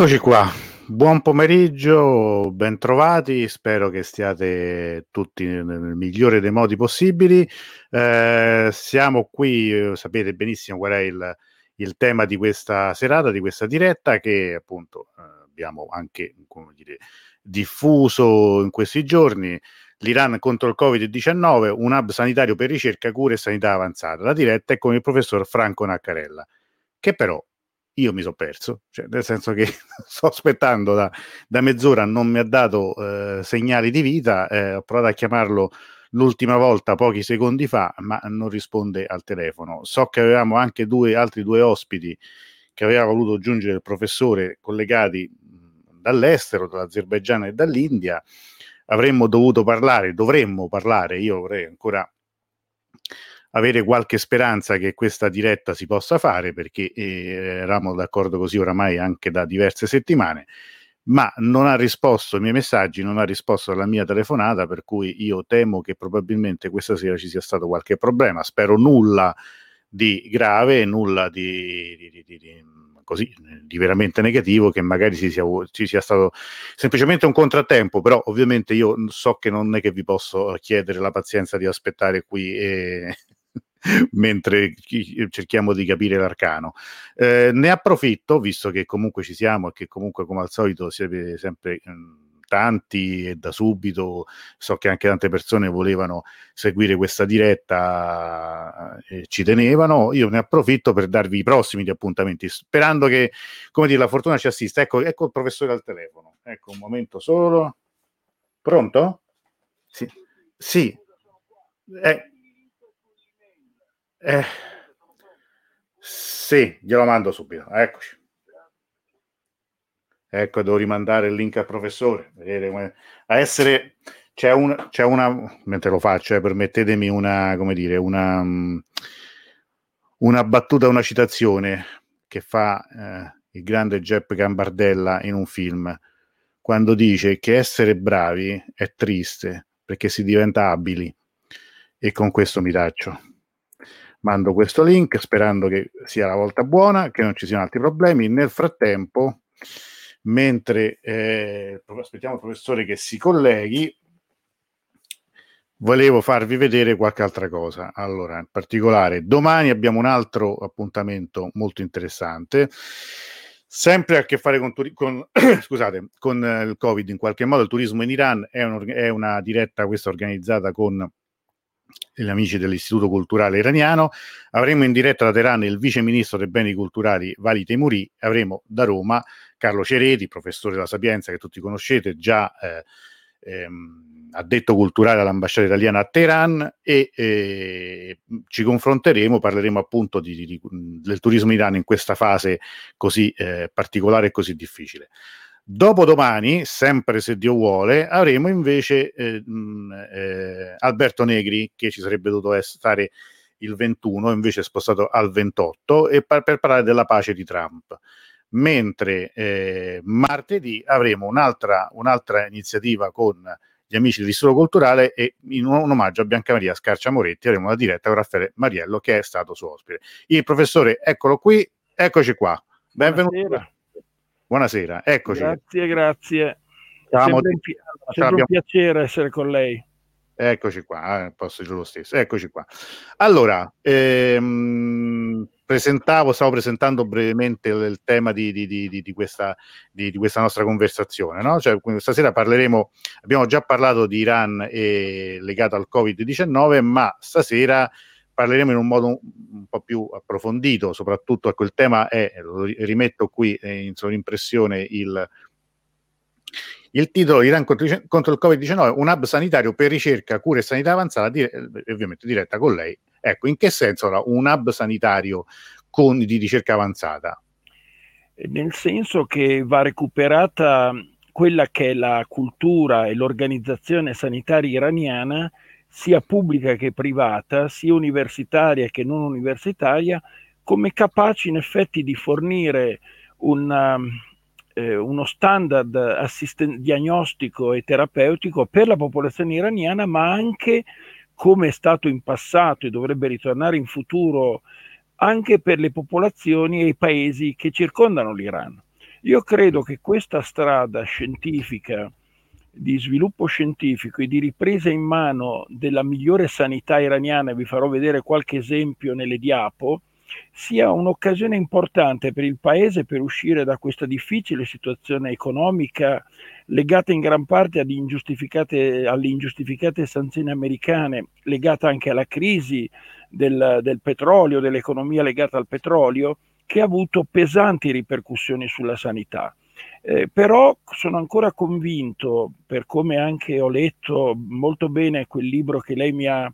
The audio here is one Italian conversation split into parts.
Eccoci qua, buon pomeriggio, bentrovati, spero che stiate tutti nel, migliore dei modi possibili. Eh, siamo qui, eh, sapete benissimo qual è il, il, tema di questa serata, di questa diretta, che appunto eh, abbiamo anche dire, diffuso in questi giorni. L'Iran contro il Covid-19, un hub sanitario per ricerca, cure e sanità avanzata. La diretta è con il professor Franco Naccarella, che però io mi sono perso, cioè, nel senso che sto aspettando da, da, mezz'ora, non mi ha dato eh, segnali di vita, eh, ho provato a chiamarlo l'ultima volta pochi secondi fa, ma non risponde al telefono. So che avevamo anche due, altri due ospiti che aveva voluto giungere il professore collegati dall'estero, dall'Azerbaigian e dall'India. Avremmo dovuto parlare, dovremmo parlare, io vorrei ancora avere qualche speranza che questa diretta si possa fare perché eh, eravamo d'accordo così oramai anche da diverse settimane ma non ha risposto ai miei messaggi, non ha risposto alla mia telefonata, per cui io temo che probabilmente questa sera ci sia stato qualche problema. Spero nulla di grave, nulla di, di, di, di così, veramente negativo, che magari ci sia, ci sia, stato semplicemente un contrattempo, però ovviamente io so che non è che vi posso chiedere la pazienza di aspettare qui e, mentre cerchiamo di capire l'arcano. Eh, ne approfitto, visto che comunque ci siamo e che comunque come al solito siete sempre mh, mm, tanti e da subito, so che anche tante persone volevano seguire questa diretta e ci tenevano, io ne approfitto per darvi i prossimi appuntamenti, sperando che, come dire, la fortuna ci assista. Ecco, ecco il professore al telefono, ecco un momento solo. Pronto? Sì. Sì. Eh, eh, sì, glielo mando subito. Eccoci. Ecco, devo rimandare il link al professore. Vedete come... A essere... C'è, un, c'è una... Mentre lo faccio, eh, permettetemi una... Come dire, una... Una battuta, una citazione che fa eh, il grande Jeff Gambardella in un film, quando dice che essere bravi è triste perché si diventa abili. E con questo mi taccio mando questo link sperando che sia la volta buona, che non ci siano altri problemi. Nel frattempo, mentre eh, aspettiamo il professore che si colleghi, volevo farvi vedere qualche altra cosa. Allora, in particolare, domani abbiamo un altro appuntamento molto interessante. Sempre a che fare con, con, scusate, con il Covid, in qualche modo il turismo in Iran è, un, è una diretta questa organizzata con gli amici dell'Istituto Culturale Iraniano. Avremo in diretta da Teheran il vice ministro dei beni culturali Vali Temuri. Avremo da Roma Carlo Cereti, professore della Sapienza che tutti conoscete, già eh, ehm, addetto culturale all'ambasciata italiana a Teheran e eh, ci confronteremo, parleremo appunto di, di, del turismo iraniano in questa fase così eh, particolare e così difficile. Dopodomani, sempre se Dio vuole, avremo invece eh, eh, Alberto Negri, che ci sarebbe dovuto stare il 21, invece è spostato al 28, e per, per parlare della pace di Trump. Mentre eh, martedì avremo un'altra, un'altra iniziativa con gli amici dell'Istituto Culturale e in un, un omaggio a Bianca Maria Scarcia Moretti avremo una diretta con Raffaele Mariello che è stato suo ospite. Il professore, eccolo qui, eccoci qua. Benvenuto. Buonasera. Buonasera, eccoci. Grazie, grazie. Siamo sempre, un, sempre un piacere essere con lei. Eccoci qua, eh, posso dire lo stesso. Eccoci qua. Allora, ehm, presentavo, stavo presentando brevemente il tema di, di, di, di questa, questa, nostra conversazione. No? Cioè, stasera parleremo, abbiamo già parlato di Iran e legato al Covid-19, ma stasera parleremo in un modo un po' più approfondito, soprattutto a quel tema è, lo rimetto qui eh, in sovrimpressione, il, il titolo Iran contro, contro, il Covid-19, un hub sanitario per ricerca, cura e sanità avanzata, dire, eh, ovviamente diretta con lei. Ecco, in che senso ora un hub sanitario con, di ricerca avanzata? Nel senso che va recuperata quella che è la cultura e l'organizzazione sanitaria iraniana sia pubblica che privata, sia universitaria che non universitaria, come capaci in effetti di fornire una, eh, uno standard assisten- diagnostico e terapeutico per la popolazione iraniana, ma anche come è stato in passato e dovrebbe ritornare in futuro anche per le popolazioni e i paesi che circondano l'Iran. Io credo che questa strada scientifica, di sviluppo scientifico e di ripresa in mano della migliore sanità iraniana, vi farò vedere qualche esempio nelle diapo, sia un'occasione importante per il Paese per uscire da questa difficile situazione economica legata in gran parte ingiustificate, alle ingiustificate sanzioni americane, legata anche alla crisi del, del petrolio, dell'economia legata al petrolio, che ha avuto pesanti ripercussioni sulla sanità. Eh, però sono ancora convinto, per come anche ho letto molto bene quel libro che lei mi ha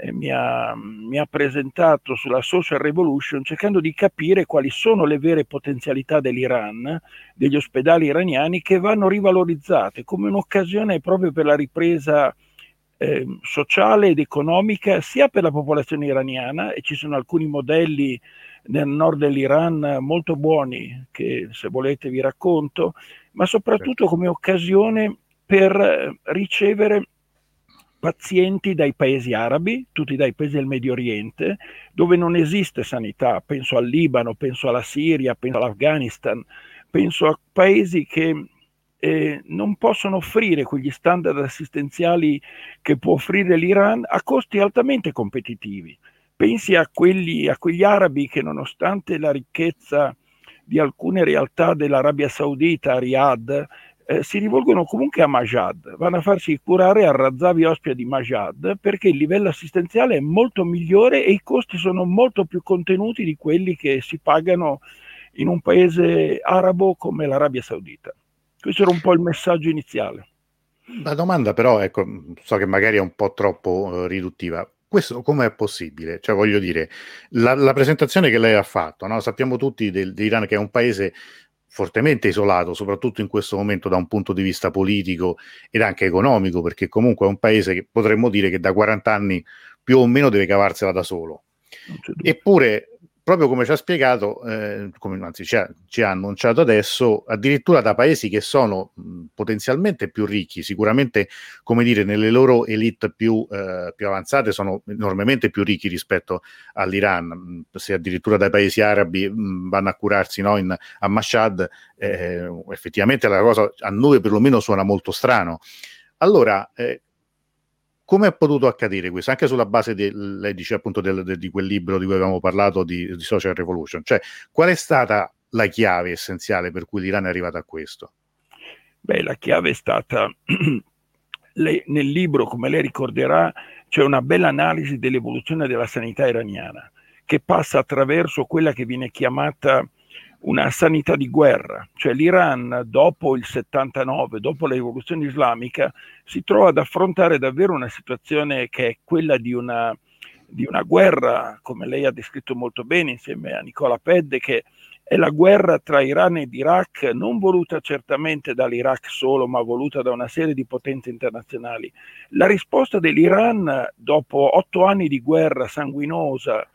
eh, mi, ha, mi, ha, presentato sulla social revolution cercando di capire quali sono le vere potenzialità dell'Iran, degli ospedali iraniani che vanno rivalorizzate come un'occasione proprio per la ripresa eh, sociale ed economica sia per la popolazione iraniana e ci sono alcuni modelli nel nord dell'Iran molto buoni che se volete vi racconto, ma soprattutto come occasione per ricevere pazienti dai paesi arabi, tutti dai paesi del Medio Oriente, dove non esiste sanità, penso al Libano, penso alla Siria, penso all'Afghanistan, penso a paesi che eh, non possono offrire quegli standard assistenziali che può offrire l'Iran a costi altamente competitivi. Pensi a, quelli, a quegli arabi che nonostante la ricchezza di alcune realtà dell'Arabia Saudita, Riyadh, eh, si rivolgono comunque a Majad, vanno a farsi curare al Razzavi Ospia di Majad perché il livello assistenziale è molto migliore e i costi sono molto più contenuti di quelli che si pagano in un paese arabo come l'Arabia Saudita. Questo era un po' il messaggio iniziale. La domanda però, ecco, so che magari è un po' troppo uh, riduttiva. Questo come è possibile? Cioè, voglio dire, la, la presentazione che lei ha fatto, no? sappiamo tutti del, dell'Iran che è un paese fortemente isolato, soprattutto in questo momento da un punto di vista politico ed anche economico, perché comunque è un paese che potremmo dire che da 40 anni più o meno deve cavarsela da solo. Eppure proprio come ci ha spiegato, eh, come, anzi ci ha, ci ha, annunciato adesso, addirittura da paesi che sono potenzialmente più ricchi, sicuramente, come dire, nelle loro elite più, eh, più, avanzate sono enormemente più ricchi rispetto all'Iran. Se addirittura dai paesi arabi mh, vanno a curarsi no, in, a Mashhad, eh, effettivamente la cosa a noi perlomeno suona molto strano. Allora, eh, come è potuto accadere questo? Anche sulla base, de, lei dice appunto del, de, di quel libro di cui avevamo parlato, di, di, Social Revolution. Cioè, qual è stata la chiave essenziale per cui l'Iran è arrivato a questo? Beh, la chiave è stata, lei, nel libro, come lei ricorderà, c'è una bella analisi dell'evoluzione della sanità iraniana, che passa attraverso quella che viene chiamata una sanità di guerra, cioè l'Iran dopo il 79, dopo la rivoluzione islamica, si trova ad affrontare davvero una situazione che è quella di una, di una guerra, come lei ha descritto molto bene insieme a Nicola Pedde, che è la guerra tra Iran ed Iraq, non voluta certamente dall'Iraq solo, ma voluta da una serie di potenze internazionali. La risposta dell'Iran, dopo otto anni di guerra sanguinosa,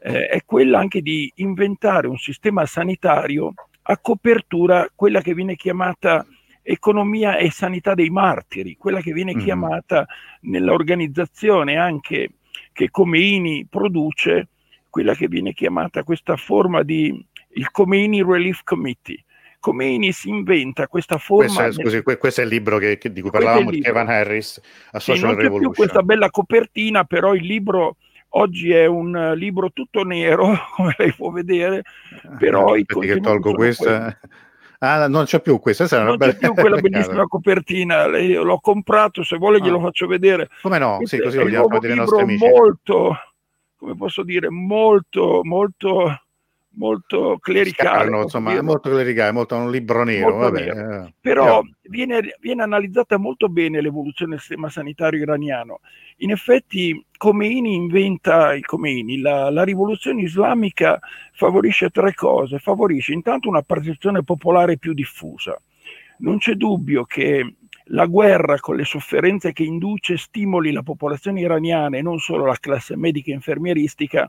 eh, è quella anche di inventare un sistema sanitario a copertura, quella che viene chiamata economia e sanità dei martiri, quella che viene mm. chiamata nell'organizzazione anche che Comeini produce, quella che viene chiamata questa forma di il Comeini Relief Committee. Comeini si inventa questa forma. Questo è, scusi, questo è il libro che, che, di cui parlavamo di Kevin Harris a Social sì, non c'è più questa bella copertina, però il libro Oggi è un libro tutto nero, come lei può vedere, però i che tolgo questa. Ah, non c'è più questa, non c'è più quella bellissima copertina. L'ho comprato, se vuole glielo ah. faccio vedere. Come no? Sì, così lo vogliamo vedere i nostri amici. Molto, come posso dire, molto, molto molto clericale. Scarno, insomma, è molto clericale, molto un libro nero. Vabbè. Eh, Però viene, viene, analizzata molto bene l'evoluzione del sistema sanitario iraniano. In effetti Khomeini inventa, Khomeini, la, la rivoluzione islamica favorisce tre cose. Favorisce intanto una percezione popolare più diffusa. Non c'è dubbio che la guerra con le sofferenze che induce stimoli la popolazione iraniana e non solo la classe medica e infermieristica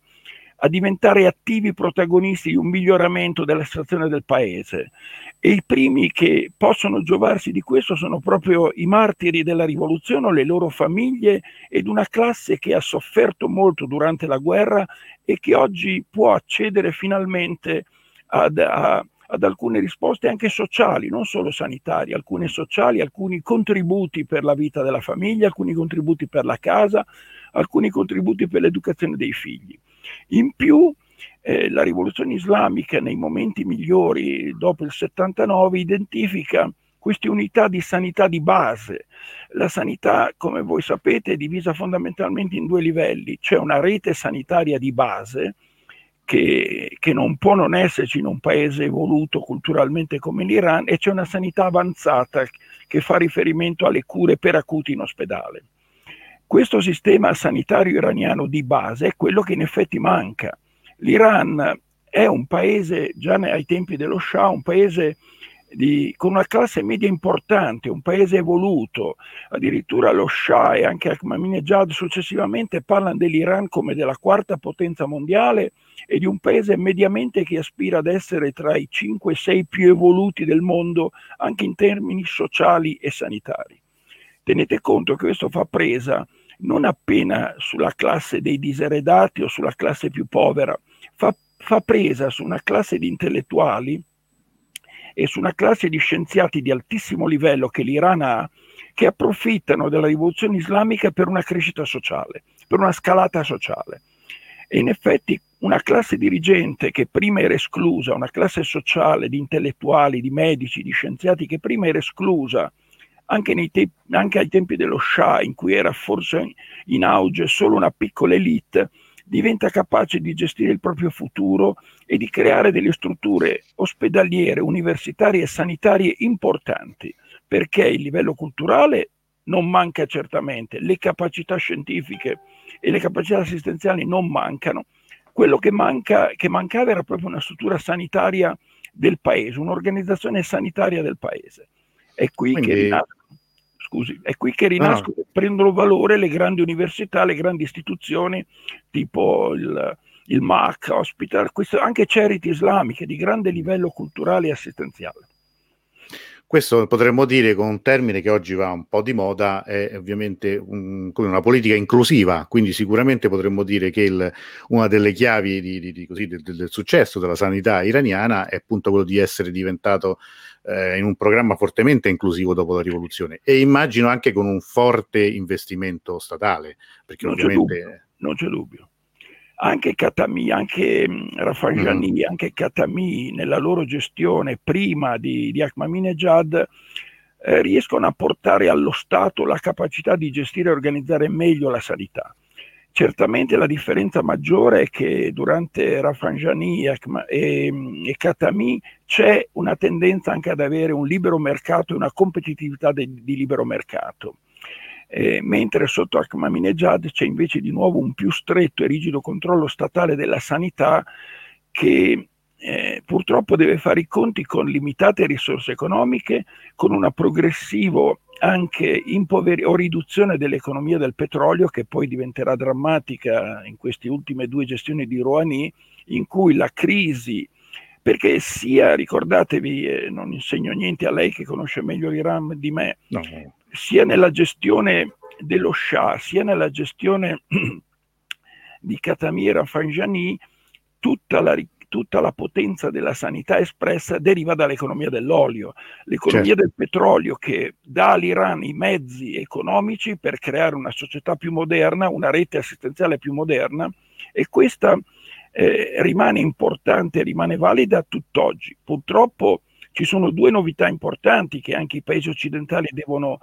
a diventare attivi protagonisti di un miglioramento della situazione del paese. E i primi che possono giovarsi di questo sono proprio i martiri della rivoluzione, le loro famiglie ed una classe che ha sofferto molto durante la guerra e che oggi può accedere finalmente ad, a, ad alcune risposte anche sociali, non solo sanitarie, alcune sociali, alcuni contributi per la vita della famiglia, alcuni contributi per la casa, alcuni contributi per l'educazione dei figli. In più, eh, la rivoluzione islamica nei momenti migliori dopo il 79 identifica queste unità di sanità di base. La sanità, come voi sapete, è divisa fondamentalmente in due livelli. C'è una rete sanitaria di base, che, che, non può non esserci in un paese evoluto culturalmente come l'Iran, e c'è una sanità avanzata che fa riferimento alle cure per acuti in ospedale. Questo sistema sanitario iraniano di base è quello che in effetti manca. L'Iran è un paese, già ai tempi dello Shah, un paese di, con una classe media importante, un paese evoluto, addirittura lo Shah e anche Ahmadinejad successivamente parlano dell'Iran come della quarta potenza mondiale e di un paese mediamente che aspira ad essere tra i 5 e 6 più evoluti del mondo anche in termini sociali e sanitari. Tenete conto che questo fa presa non appena sulla classe dei diseredati o sulla classe più povera, fa, fa presa su una classe di intellettuali e su una classe di scienziati di altissimo livello che l'Iran ha, che approfittano della rivoluzione islamica per una crescita sociale, per una scalata sociale. E in effetti una classe dirigente che prima era esclusa, una classe sociale di intellettuali, di medici, di scienziati che prima era esclusa anche, te- anche, ai tempi dello Shah, in cui era forse in auge solo una piccola elite, diventa capace di gestire il proprio futuro e di creare delle strutture ospedaliere, universitarie e sanitarie importanti, perché il livello culturale non manca certamente, le capacità scientifiche e le capacità assistenziali non mancano. Quello che, manca, che mancava era proprio una struttura sanitaria del paese, un'organizzazione sanitaria del paese. È qui Quindi... che rinasce scusi, è qui che rinascono, no. prendono valore le grandi università, le grandi istituzioni tipo il, il MAC, Hospital, questo, anche charity islamiche di grande livello culturale e assistenziale. Questo potremmo dire con un termine che oggi va un po' di moda, è ovviamente un, una politica inclusiva, quindi sicuramente potremmo dire che il, una delle chiavi di, di, di, così, del, del, successo della sanità iraniana è appunto quello di essere diventato eh, in un programma fortemente inclusivo dopo la rivoluzione e immagino anche con un forte investimento statale, perché non ovviamente... C'è dubbio, non c'è dubbio anche Katami, anche mm, Rafsanjani, mm. anche Katami nella loro gestione prima di, di Ahmadinejad eh, riescono a portare allo Stato la capacità di gestire e organizzare meglio la sanità. Certamente la differenza maggiore è che durante Rafsanjani e, e, e Katami c'è una tendenza anche ad avere un libero mercato e una competitività de, di libero mercato. Eh, mentre sotto Ahmadinejad c'è invece di nuovo un più stretto e rigido controllo statale della sanità che eh, purtroppo deve fare i conti con limitate risorse economiche, con una progressiva anche impover- o riduzione dell'economia del petrolio che poi diventerà drammatica in queste ultime due gestioni di Rouhani, in cui la crisi perché sia, ricordatevi, eh, non insegno niente a lei che conosce meglio l'Iran di me, no. sia nella gestione dello Shah, sia nella gestione di Katamir Fanjani, tutta la, tutta la potenza della sanità espressa deriva dall'economia dell'olio, l'economia certo. del petrolio che dà all'Iran i mezzi economici per creare una società più moderna, una rete assistenziale più moderna e questa eh, rimane importante, rimane valida tutt'oggi. Purtroppo ci sono due novità importanti che anche i paesi occidentali devono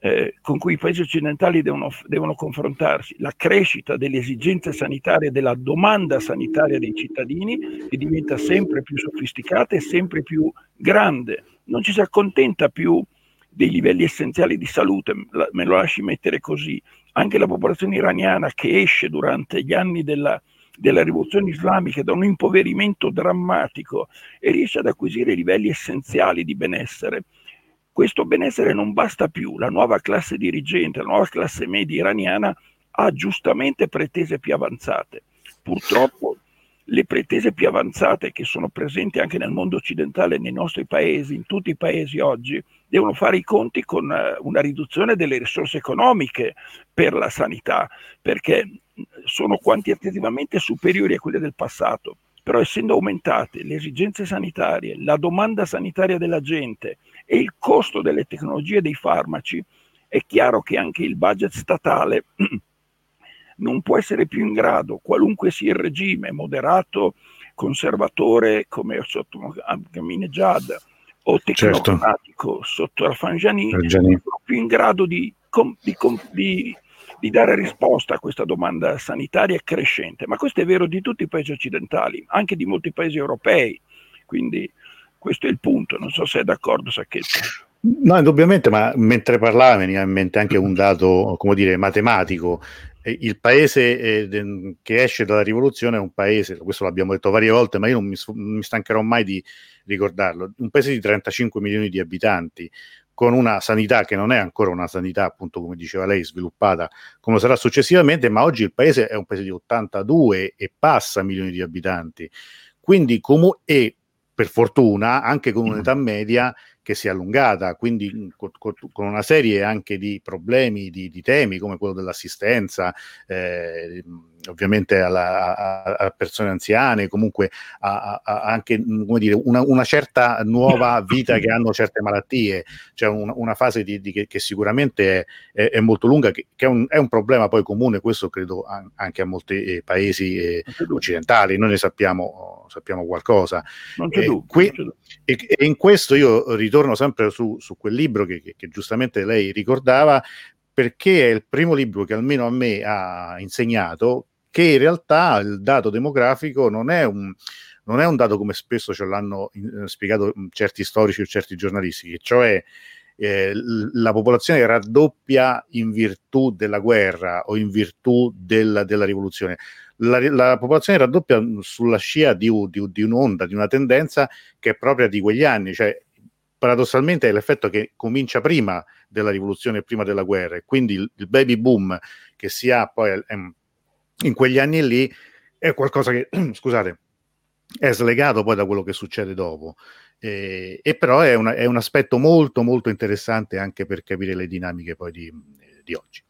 eh, con cui i paesi occidentali devono, devono, confrontarsi, la crescita delle esigenze sanitarie, della domanda sanitaria dei cittadini che diventa sempre più sofisticata e sempre più grande, non ci si accontenta più dei livelli essenziali di salute, me lo lasci mettere così, anche la popolazione iraniana che esce durante gli anni della, della rivoluzione islamica da un impoverimento drammatico e riesce ad acquisire livelli essenziali di benessere questo benessere non basta più, la nuova classe dirigente, la nuova classe media iraniana ha giustamente pretese più avanzate. Purtroppo le pretese più avanzate che sono presenti anche nel mondo occidentale, nei nostri paesi, in tutti i paesi oggi, devono fare i conti con eh, una riduzione delle risorse economiche per la sanità, perché sono quantitativamente superiori a quelle del passato. Però essendo aumentate le esigenze sanitarie, la domanda sanitaria della gente e il costo delle tecnologie dei farmaci, è chiaro che anche il budget statale non può essere più in grado, qualunque sia il regime, moderato, conservatore come sotto Ahmadinejad o tecnocratico certo. sotto non sono più in grado di, di, di, di, dare risposta a questa domanda sanitaria crescente. Ma questo è vero di tutti i paesi occidentali, anche di molti paesi europei. Quindi questo è il punto, non so se è d'accordo Sacchetto. No, indubbiamente, ma mentre parlava veniva in mente anche un dato, come dire, matematico il paese eh, che esce dalla rivoluzione è un paese, questo l'abbiamo detto varie volte, ma io non mi, mi, stancherò mai di ricordarlo, un paese di 35 milioni di abitanti, con una sanità che non è ancora una sanità, appunto come diceva lei, sviluppata come sarà successivamente, ma oggi il paese è un paese di 82 e passa milioni di abitanti. Quindi, com- e per fortuna, anche con un'età media che si è allungata, quindi con, con una serie anche di problemi, di, di temi come quello dell'assistenza, eh, ovviamente alla, a, a, persone anziane, comunque a, a anche dire, una, una, certa nuova vita che hanno certe malattie, cioè un, una fase di, di che, che, sicuramente è, è, è, molto lunga, che, che è, un, è, un, problema poi comune, questo credo anche a molti eh, paesi eh, occidentali, noi ne sappiamo, sappiamo qualcosa. Non c'è dubbio. Qui, e, e, in questo io ritorno sempre su, su quel libro che, che giustamente lei ricordava, perché è il primo libro che almeno a me ha insegnato che in realtà il dato demografico non è un, non è un dato come spesso ce l'hanno eh, spiegato certi storici o certi giornalisti, cioè eh, la popolazione raddoppia in virtù della guerra o in virtù della, della rivoluzione. La, la, popolazione raddoppia sulla scia di, di, di, un'onda, di una tendenza che è propria di quegli anni, cioè paradossalmente è l'effetto che comincia prima della rivoluzione, prima della guerra, e quindi il, il baby boom che si ha poi è, in quegli anni lì è qualcosa che, scusate, è slegato poi da quello che succede dopo. Eh, e però è, una, è, un aspetto molto molto interessante anche per capire le dinamiche poi di, di oggi.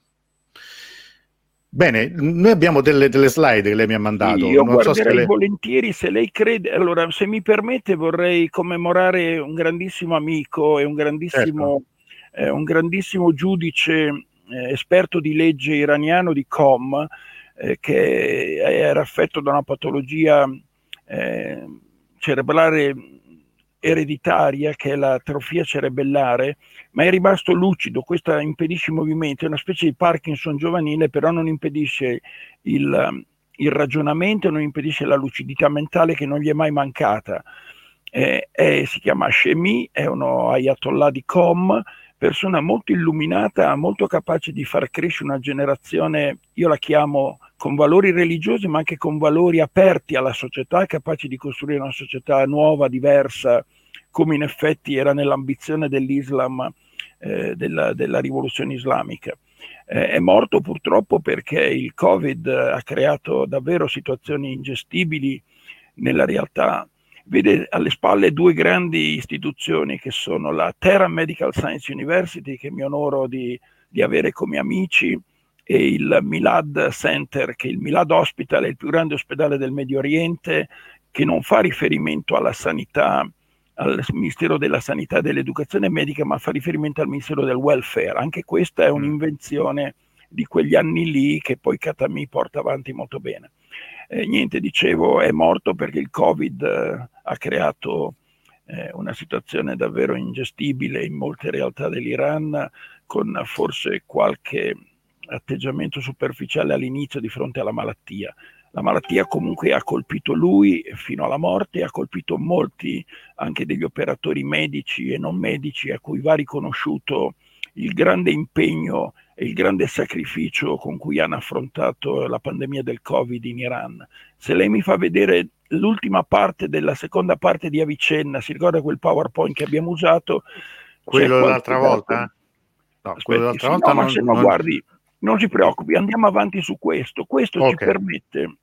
Bene, noi abbiamo delle, delle, slide che lei mi ha mandato. Sì, io non so se le... volentieri se lei crede. Allora, se mi permette, vorrei commemorare un grandissimo amico e un grandissimo, certo. eh, un grandissimo giudice eh, esperto di legge iraniano di Com, eh, che era affetto da una patologia eh, cerebrale ereditaria che è l'atrofia cerebellare, ma è rimasto lucido, questo impedisce i movimenti, è una specie di Parkinson giovanile, però non impedisce il, il ragionamento, non impedisce la lucidità mentale che non gli è mai mancata. Eh, è, si chiama Shemi, è uno ayatollah di Com, persona molto illuminata, molto capace di far crescere una generazione, io la chiamo con valori religiosi, ma anche con valori aperti alla società, capaci di costruire una società nuova, diversa, come in effetti era nell'ambizione dell'Islam, eh, della, della, rivoluzione islamica. Eh, è morto purtroppo perché il Covid ha creato davvero situazioni ingestibili nella realtà vede alle spalle due grandi istituzioni che sono la Terra Medical Science University, che mi onoro di, di avere come amici, e il Milad Center, che il Milad Hospital, è il più grande ospedale del Medio Oriente, che non fa riferimento alla sanità, al Ministero della Sanità e dell'Educazione Medica, ma fa riferimento al Ministero del Welfare. Anche questa è mm. un'invenzione di quegli anni lì che poi Katami porta avanti molto bene. Eh, niente, dicevo, è morto perché il Covid eh, ha creato eh, una situazione davvero ingestibile in molte realtà dell'Iran, con forse qualche atteggiamento superficiale all'inizio di fronte alla malattia. La malattia comunque ha colpito lui fino alla morte, ha colpito molti anche degli operatori medici e non medici a cui va riconosciuto il grande impegno e il grande sacrificio con cui hanno affrontato la pandemia del Covid in Iran. Se lei mi fa vedere l'ultima parte della seconda parte di Avicenna, si ricorda quel PowerPoint che abbiamo usato? Quello dell'altra volta? No, Aspetti, quello dell'altra volta no, non, se no, non... guardi, non si preoccupi, andiamo avanti su questo. Questo okay. ci permette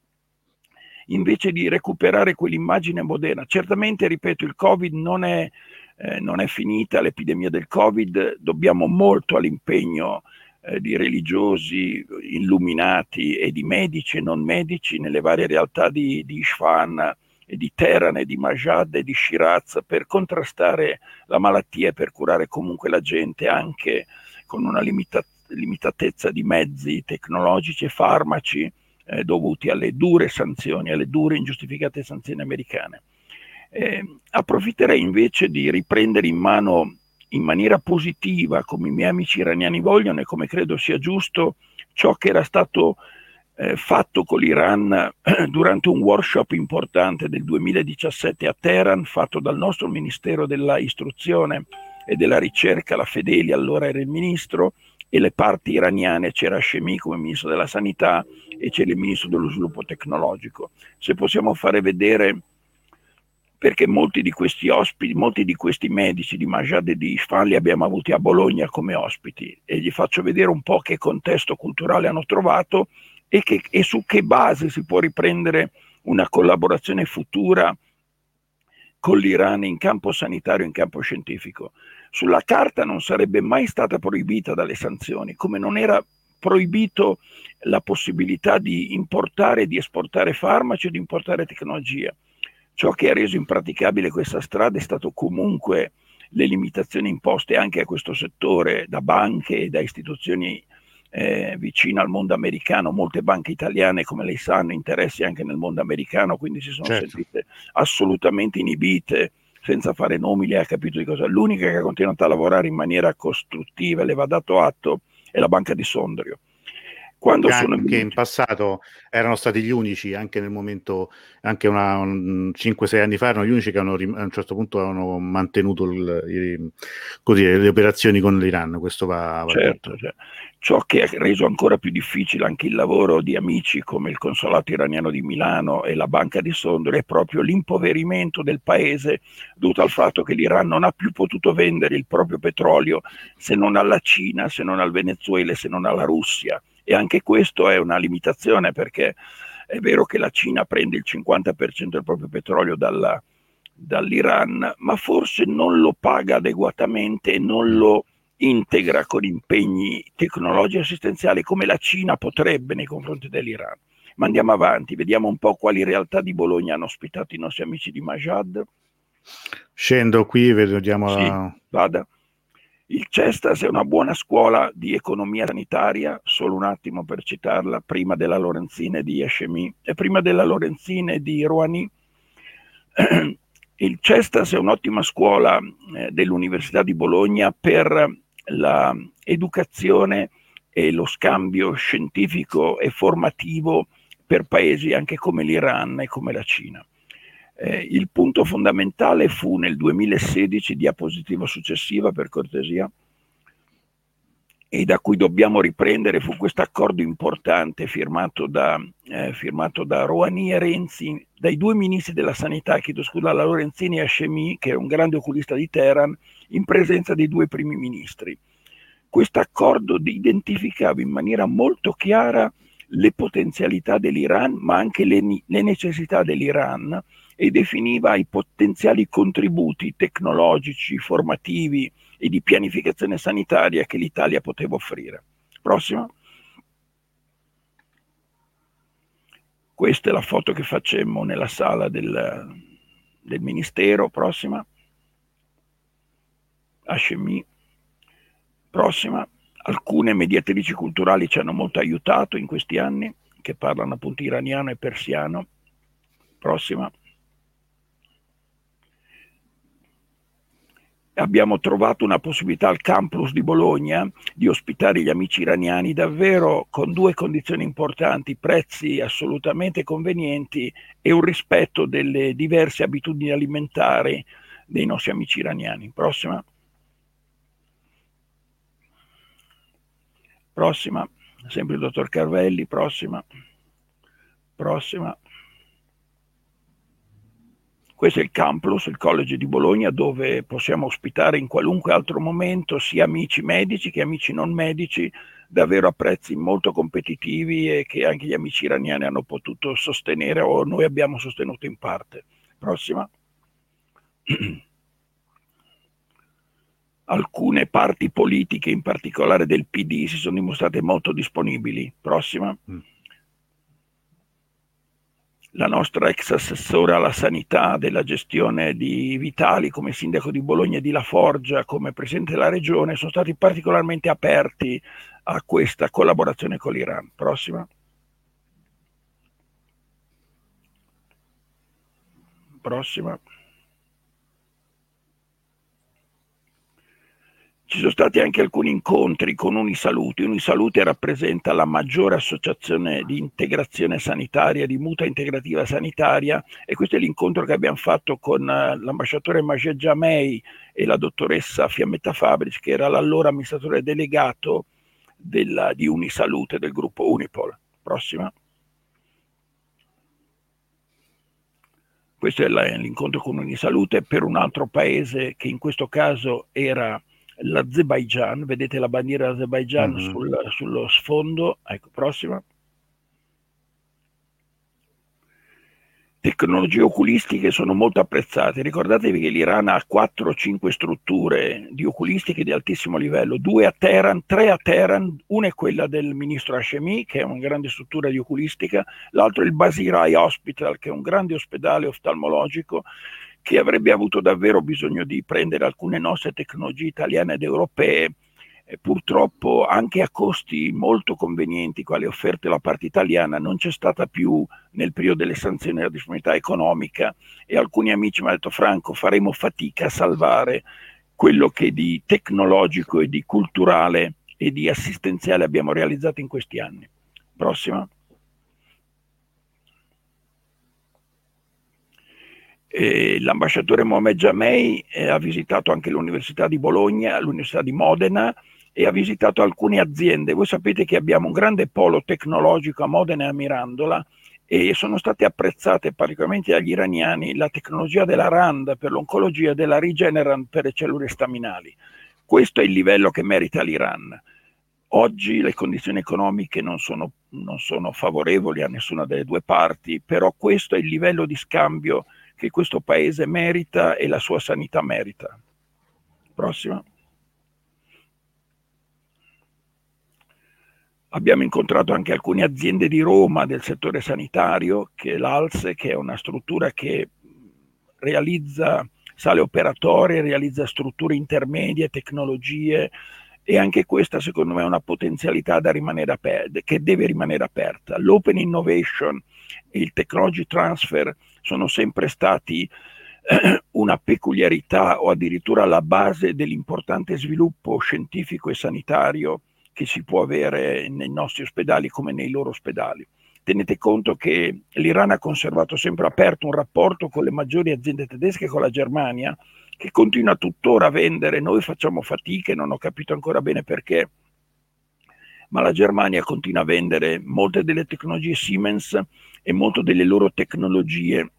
invece di recuperare quell'immagine moderna. Certamente, ripeto, il Covid non è, eh, non è finita, l'epidemia del Covid, dobbiamo molto all'impegno eh, di religiosi illuminati e di medici e non medici nelle varie realtà di, di Isfahan e di Teheran e di Mashhad e di Shiraz per contrastare la malattia e per curare comunque la gente anche con una limita- limitatezza di mezzi tecnologici e farmaci eh, dovuti alle dure sanzioni, alle dure ingiustificate sanzioni americane. Eh, approfitterei invece di riprendere in mano in maniera positiva, come i miei amici iraniani vogliono e come credo sia giusto, ciò che era stato eh, fatto con l'Iran durante un workshop importante del 2017 a Teheran, fatto dal nostro Ministero della Istruzione e della Ricerca, la Fedeli allora era il ministro, e le parti iraniane, c'era Hashemi come ministro della sanità e c'era il ministro dello sviluppo tecnologico. Se possiamo fare vedere perché molti di questi ospiti, molti di questi medici di Majad e di Isfahan li abbiamo avuti a Bologna come ospiti e gli faccio vedere un po' che contesto culturale hanno trovato e, che, e su che base si può riprendere una collaborazione futura con l'Iran in campo sanitario in campo scientifico. Sulla carta non sarebbe mai stata proibita dalle sanzioni, come non era proibito la possibilità di importare e di esportare farmaci o di importare tecnologia. Ciò che ha reso impraticabile questa strada è stato comunque le limitazioni imposte anche a questo settore da banche e da istituzioni eh, vicine al mondo americano. Molte banche italiane, come lei sa, hanno interessi anche nel mondo americano, quindi si sono certo. sentite assolutamente inibite senza fare nomi, lei ha capito di cosa. L'unica che ha continuato a lavorare in maniera costruttiva, le va dato atto, è la banca di Sondrio. Quando anche sono in passato erano stati gli unici, anche nel momento, anche una, un, 5-6 anni fa, erano gli unici che hanno, a un certo punto hanno mantenuto il, i, così, le operazioni con l'Iran. Questo va, va certo, certo. Ciò che ha reso ancora più difficile anche il lavoro di amici come il consolato iraniano di Milano e la banca di Sondrio è proprio l'impoverimento del paese dovuto al fatto che l'Iran non ha più potuto vendere il proprio petrolio se non alla Cina, se non al Venezuela, se non alla Russia e anche questo è una limitazione perché è vero che la Cina prende il 50% del proprio petrolio dalla, dall'Iran, ma forse non lo paga adeguatamente e non lo integra con impegni tecnologici e assistenziali come la Cina potrebbe nei confronti dell'Iran. Ma andiamo avanti, vediamo un po' quali realtà di Bologna hanno ospitato i nostri amici di Majad. Scendo qui, vediamo. Sì, vada. Il Cestas è una buona scuola di economia sanitaria, solo un attimo per citarla, prima della Lorenzine di Hashemi e prima della Lorenzine di Rouhani. Il Cestas è un'ottima scuola eh, dell'Università di Bologna per l'educazione e lo scambio scientifico e formativo per paesi anche come l'Iran e come la Cina. Eh, il punto fondamentale fu nel 2016, diapositiva successiva per cortesia, e da cui dobbiamo riprendere fu questo accordo importante firmato da, eh, firmato da Rouhani e Renzi, dai due ministri della sanità, chiedo scusa, la Lorenzini e Hashemi, che è un grande oculista di Teheran, in presenza dei due primi ministri. Questo accordo identificava in maniera molto chiara le potenzialità dell'Iran, ma anche le, le necessità dell'Iran e definiva i potenziali contributi tecnologici, formativi e di pianificazione sanitaria che l'Italia poteva offrire. Prossima. Questa è la foto che facemmo nella sala del, del Ministero. Prossima. Hashemi. Prossima. Alcune mediatrici culturali ci hanno molto aiutato in questi anni, che parlano appunto iraniano e persiano. Prossima. Abbiamo trovato una possibilità al campus di Bologna di ospitare gli amici iraniani davvero con due condizioni importanti, prezzi assolutamente convenienti e un rispetto delle diverse abitudini alimentari dei nostri amici iraniani. Prossima. Prossima, sempre il dottor Carvelli, prossima. Prossima. Questo è il campus, il college di Bologna, dove possiamo ospitare in qualunque altro momento sia amici medici che amici non medici davvero a prezzi molto competitivi e che anche gli amici iraniani hanno potuto sostenere o noi abbiamo sostenuto in parte. Prossima. Alcune parti politiche, in particolare del PD, si sono dimostrate molto disponibili. Prossima. Mm la nostra ex assessore alla sanità della gestione di Vitali come sindaco di Bologna e di La Forgia come presidente della regione sono stati particolarmente aperti a questa collaborazione con l'Iran. Prossima. Prossima. Ci sono stati anche alcuni incontri con Unisalute. Unisalute rappresenta la maggiore associazione di integrazione sanitaria, di mutua integrativa sanitaria e questo è l'incontro che abbiamo fatto con eh, l'ambasciatore Majed Jamei e la dottoressa Fiammetta Fabrici, che era l'allora amministratore delegato della, di Unisalute del gruppo Unipol. Prossima. Questo è l'incontro con Unisalute per un altro paese che in questo caso era l'Azerbaijan, vedete la bandiera Azerbaijan mm-hmm. sul, sullo sfondo, ecco, prossima. Tecnologie oculistiche sono molto apprezzate. Ricordatevi che l'Iran ha 4 o 5 strutture di oculistiche di altissimo livello, due a Teheran, tre a Teheran, una è quella del ministro Hashemi, che è una grande struttura di oculistica, l'altro è il Basirai Hospital, che è un grande ospedale oftalmologico che avrebbe avuto davvero bisogno di prendere alcune nostre tecnologie italiane ed europee, eh, purtroppo anche a costi molto convenienti, quali offerte la parte italiana, non c'è stata più nel periodo delle sanzioni la disponibilità economica e alcuni amici mi hanno detto Franco faremo fatica a salvare quello che di tecnologico e di culturale e di assistenziale abbiamo realizzato in questi anni. Prossima. Eh, l'ambasciatore Mohamed Jamei eh, ha visitato anche l'Università di Bologna, l'Università di Modena e ha visitato alcune aziende. Voi sapete che abbiamo un grande polo tecnologico a Modena e a Mirandola e sono state apprezzate particolarmente dagli iraniani la tecnologia della RAND per l'oncologia e della Regeneron per le cellule staminali. Questo è il livello che merita l'Iran. Oggi le condizioni economiche non sono, non sono favorevoli a nessuna delle due parti, però questo è il livello di scambio che questo paese merita e la sua sanità merita. Prossima. Abbiamo incontrato anche alcune aziende di Roma del settore sanitario, che è l'ALSE, che è una struttura che realizza sale operatorie, realizza strutture intermedie, tecnologie e anche questa secondo me è una potenzialità aperta, che deve rimanere aperta. L'open innovation il technology transfer sono sempre stati eh, una peculiarità o addirittura la base dell'importante sviluppo scientifico e sanitario che si può avere nei nostri ospedali come nei loro ospedali. Tenete conto che l'Iran ha conservato sempre aperto un rapporto con le maggiori aziende tedesche, con la Germania, che continua tuttora a vendere. Noi facciamo fatica e non ho capito ancora bene perché, ma la Germania continua a vendere molte delle tecnologie Siemens e molte delle loro tecnologie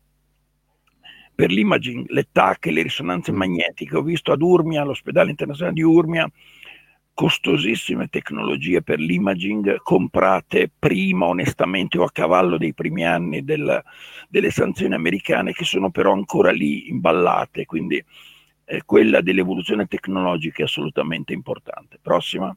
per l'imaging, le TAC e le risonanze mm. magnetiche. Ho visto ad Urmia, all'ospedale internazionale di Urmia, costosissime tecnologie per l'imaging comprate prima onestamente o a cavallo dei primi anni del, delle sanzioni americane che sono però ancora lì imballate, quindi eh, quella dell'evoluzione tecnologica è assolutamente importante. Prossima.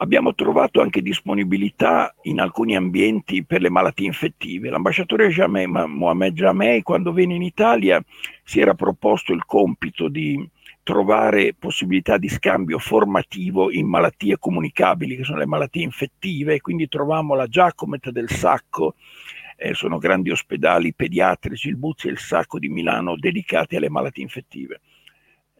Abbiamo trovato anche disponibilità in alcuni ambienti per le malattie infettive. L'ambasciatore Mohamed Jamei, quando venne in Italia, si era proposto il compito di trovare possibilità di scambio formativo in malattie comunicabili, che sono le malattie infettive, quindi trovammo la Giacomet del Sacco, eh, sono grandi ospedali pediatrici, il Buzzi e il Sacco di Milano, dedicati alle malattie infettive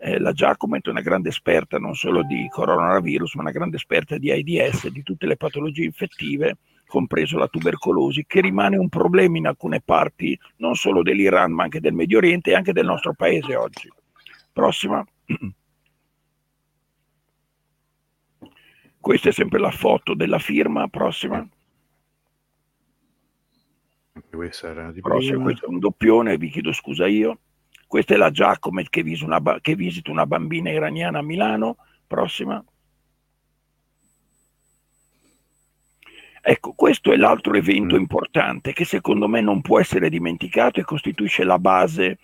eh, la Giacomo è una grande esperta non solo di coronavirus, ma una grande esperta di AIDS di tutte le patologie infettive, compreso la tubercolosi, che rimane un problema in alcune parti non solo dell'Iran, ma anche del Medio Oriente e anche del nostro paese oggi. Prossima. Questa è sempre la foto della firma. Prossima. Questa era di Prossima, questo è un doppione, vi chiedo scusa io. Questa è la Giacomet che, che visita una bambina iraniana a Milano. Prossima. Ecco, questo è l'altro evento mm. importante che secondo me non può essere dimenticato e costituisce la base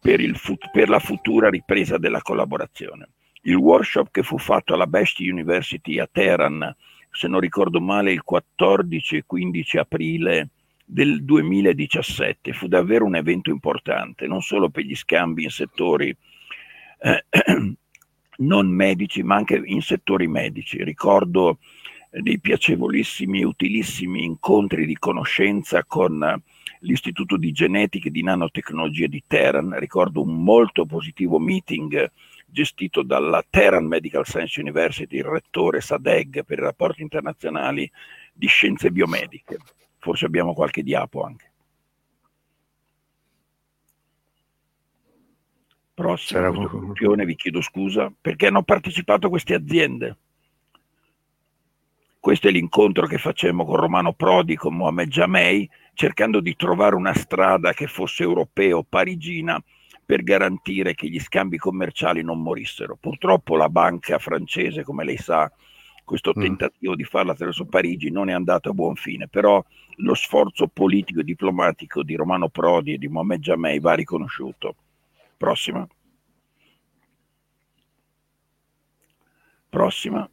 per, fut- per la futura ripresa della collaborazione. Il workshop che fu fatto alla Best University a Teheran, se non ricordo male, il 14 e 15 aprile del 2017 fu davvero un evento importante, non solo per gli scambi in settori eh, non medici, ma anche in settori medici. Ricordo dei piacevolissimi e utilissimi incontri di conoscenza con l'Istituto di Genetica e di Nanotecnologia di Teheran. Ricordo un molto positivo meeting gestito dalla Tehran Medical Science University, il rettore Sadegh per i rapporti internazionali di scienze biomediche. Forse abbiamo qualche diapo anche. Prossima conclusione, vi chiedo scusa, perché hanno partecipato queste aziende. Questo è l'incontro che facemmo con Romano Prodi, con Mohamed Jamei, cercando di trovare una strada che fosse europea o parigina per garantire che gli scambi commerciali non morissero. Purtroppo la banca francese, come lei sa, questo mm. tentativo di farla attraverso Parigi non è andato a buon fine, però lo sforzo politico e diplomatico di Romano Prodi e di Mohamed Jamei va riconosciuto. Prossima. Prossima.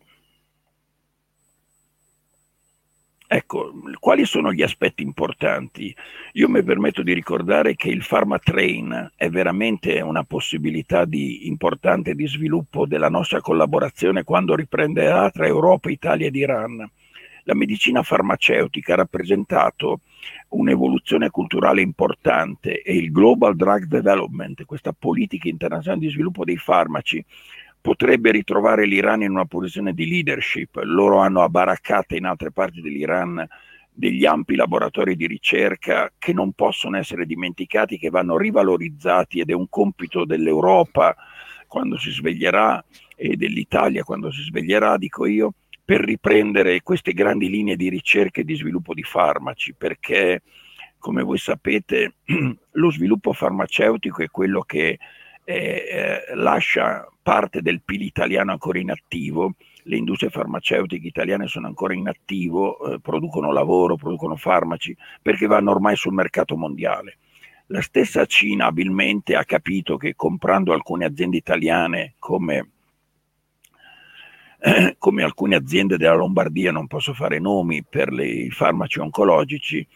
Ecco, quali sono gli aspetti importanti? Io mi permetto di ricordare che il Pharma Train è veramente una possibilità di, importante di sviluppo della nostra collaborazione quando riprenderà tra Europa, Italia ed Iran. La medicina farmaceutica ha rappresentato un'evoluzione culturale importante e il Global Drug Development, questa politica internazionale di sviluppo dei farmaci, potrebbe ritrovare l'Iran in una posizione di leadership. Loro hanno a in altre parti dell'Iran degli ampi laboratori di ricerca che non possono essere dimenticati, che vanno rivalorizzati ed è un compito dell'Europa quando si sveglierà e dell'Italia quando si sveglierà, dico io, per riprendere queste grandi linee di ricerca e di sviluppo di farmaci, perché come voi sapete lo sviluppo farmaceutico è quello che eh, lascia parte del PIL italiano ancora in attivo, le industrie farmaceutiche italiane sono ancora in attivo, eh, producono lavoro, producono farmaci, perché vanno ormai sul mercato mondiale. La stessa Cina abilmente ha capito che comprando alcune aziende italiane come, come alcune aziende della Lombardia, non posso fare nomi per i farmaci oncologici,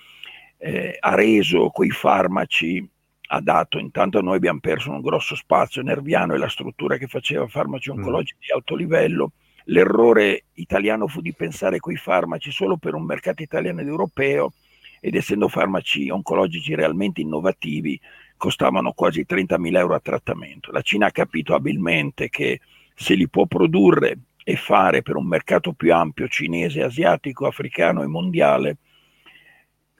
eh, ha reso quei farmaci ha dato, intanto noi abbiamo perso un grosso spazio nerviano e la struttura che faceva farmaci mm. oncologici mm. di alto livello. L'errore italiano fu di pensare quei farmaci solo per un mercato italiano ed europeo ed essendo farmaci oncologici realmente innovativi costavano quasi 30.000 euro a trattamento. La Cina ha capito abilmente che se li può produrre e fare per un mercato più ampio cinese, asiatico, africano e mondiale,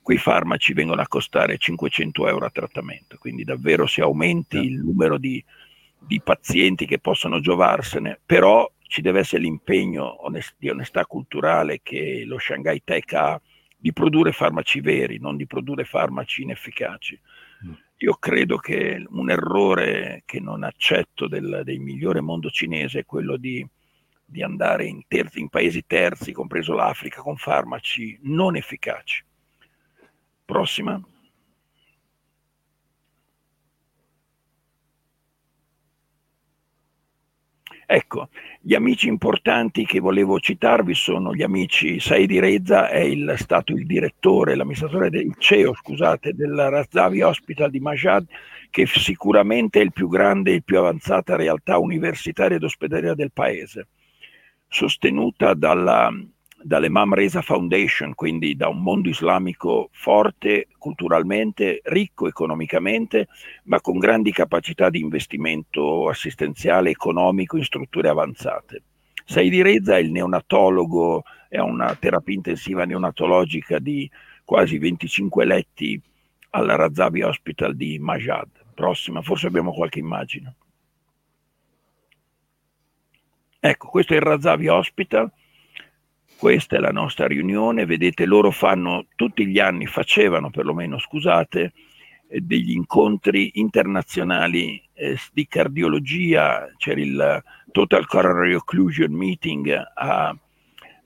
quei farmaci vengono a costare 500 euro a trattamento, quindi davvero si aumenti il numero di, di, pazienti che possono giovarsene, però ci deve essere l'impegno onest- di onestà culturale che lo Shanghai Tech ha di produrre farmaci veri, non di produrre farmaci inefficaci. Mm. Io credo che un errore che non accetto del, del migliore mondo cinese è quello di, di andare in, terzi, in paesi terzi, compreso l'Africa, con farmaci non efficaci Prossima. Ecco, gli amici importanti che volevo citarvi sono gli amici Saidi Reza, è il, stato il direttore, l'amministratore del CEO, scusate, del Razavi Hospital di Majad, che sicuramente è il più grande e più avanzata realtà universitaria ed ospedaliera del paese, sostenuta dalla dall'Emam Reza Foundation, quindi da un mondo islamico forte culturalmente, ricco economicamente, ma con grandi capacità di investimento assistenziale economico in strutture avanzate. Saidi Reza è il neonatologo, è una terapia intensiva neonatologica di quasi 25 letti alla Razavi Hospital di Majad. Prossima, forse abbiamo qualche immagine. Ecco, questo è il Razavi Hospital questa è la nostra riunione, vedete loro fanno tutti gli anni, facevano perlomeno, scusate, eh, degli incontri internazionali eh, di cardiologia, c'era il Total Coronary Occlusion Meeting a,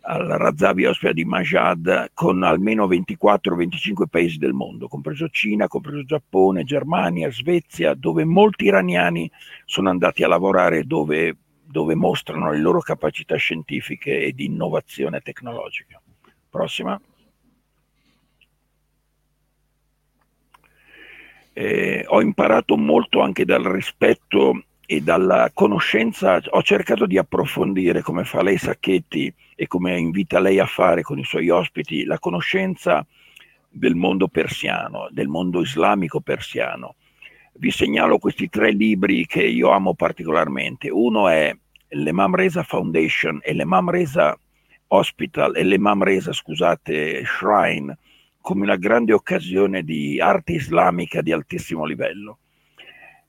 al Razavi Ospia di Majad con almeno 24-25 paesi del mondo, compreso Cina, compreso Giappone, Germania, Svezia, dove molti iraniani sono andati a lavorare, dove, dove mostrano le loro capacità scientifiche e di innovazione tecnologica. Prossima. Eh, ho imparato molto anche dal rispetto e dalla conoscenza, ho cercato di approfondire come fa lei Sacchetti e come invita lei a fare con i suoi ospiti la conoscenza del mondo persiano, del mondo islamico persiano. Vi segnalo questi tre libri che io amo particolarmente. Uno è l'Emam Reza Foundation e l'Emam Reza Hospital e l'Emam Reza, scusate, Shrine come una grande occasione di arte islamica di altissimo livello.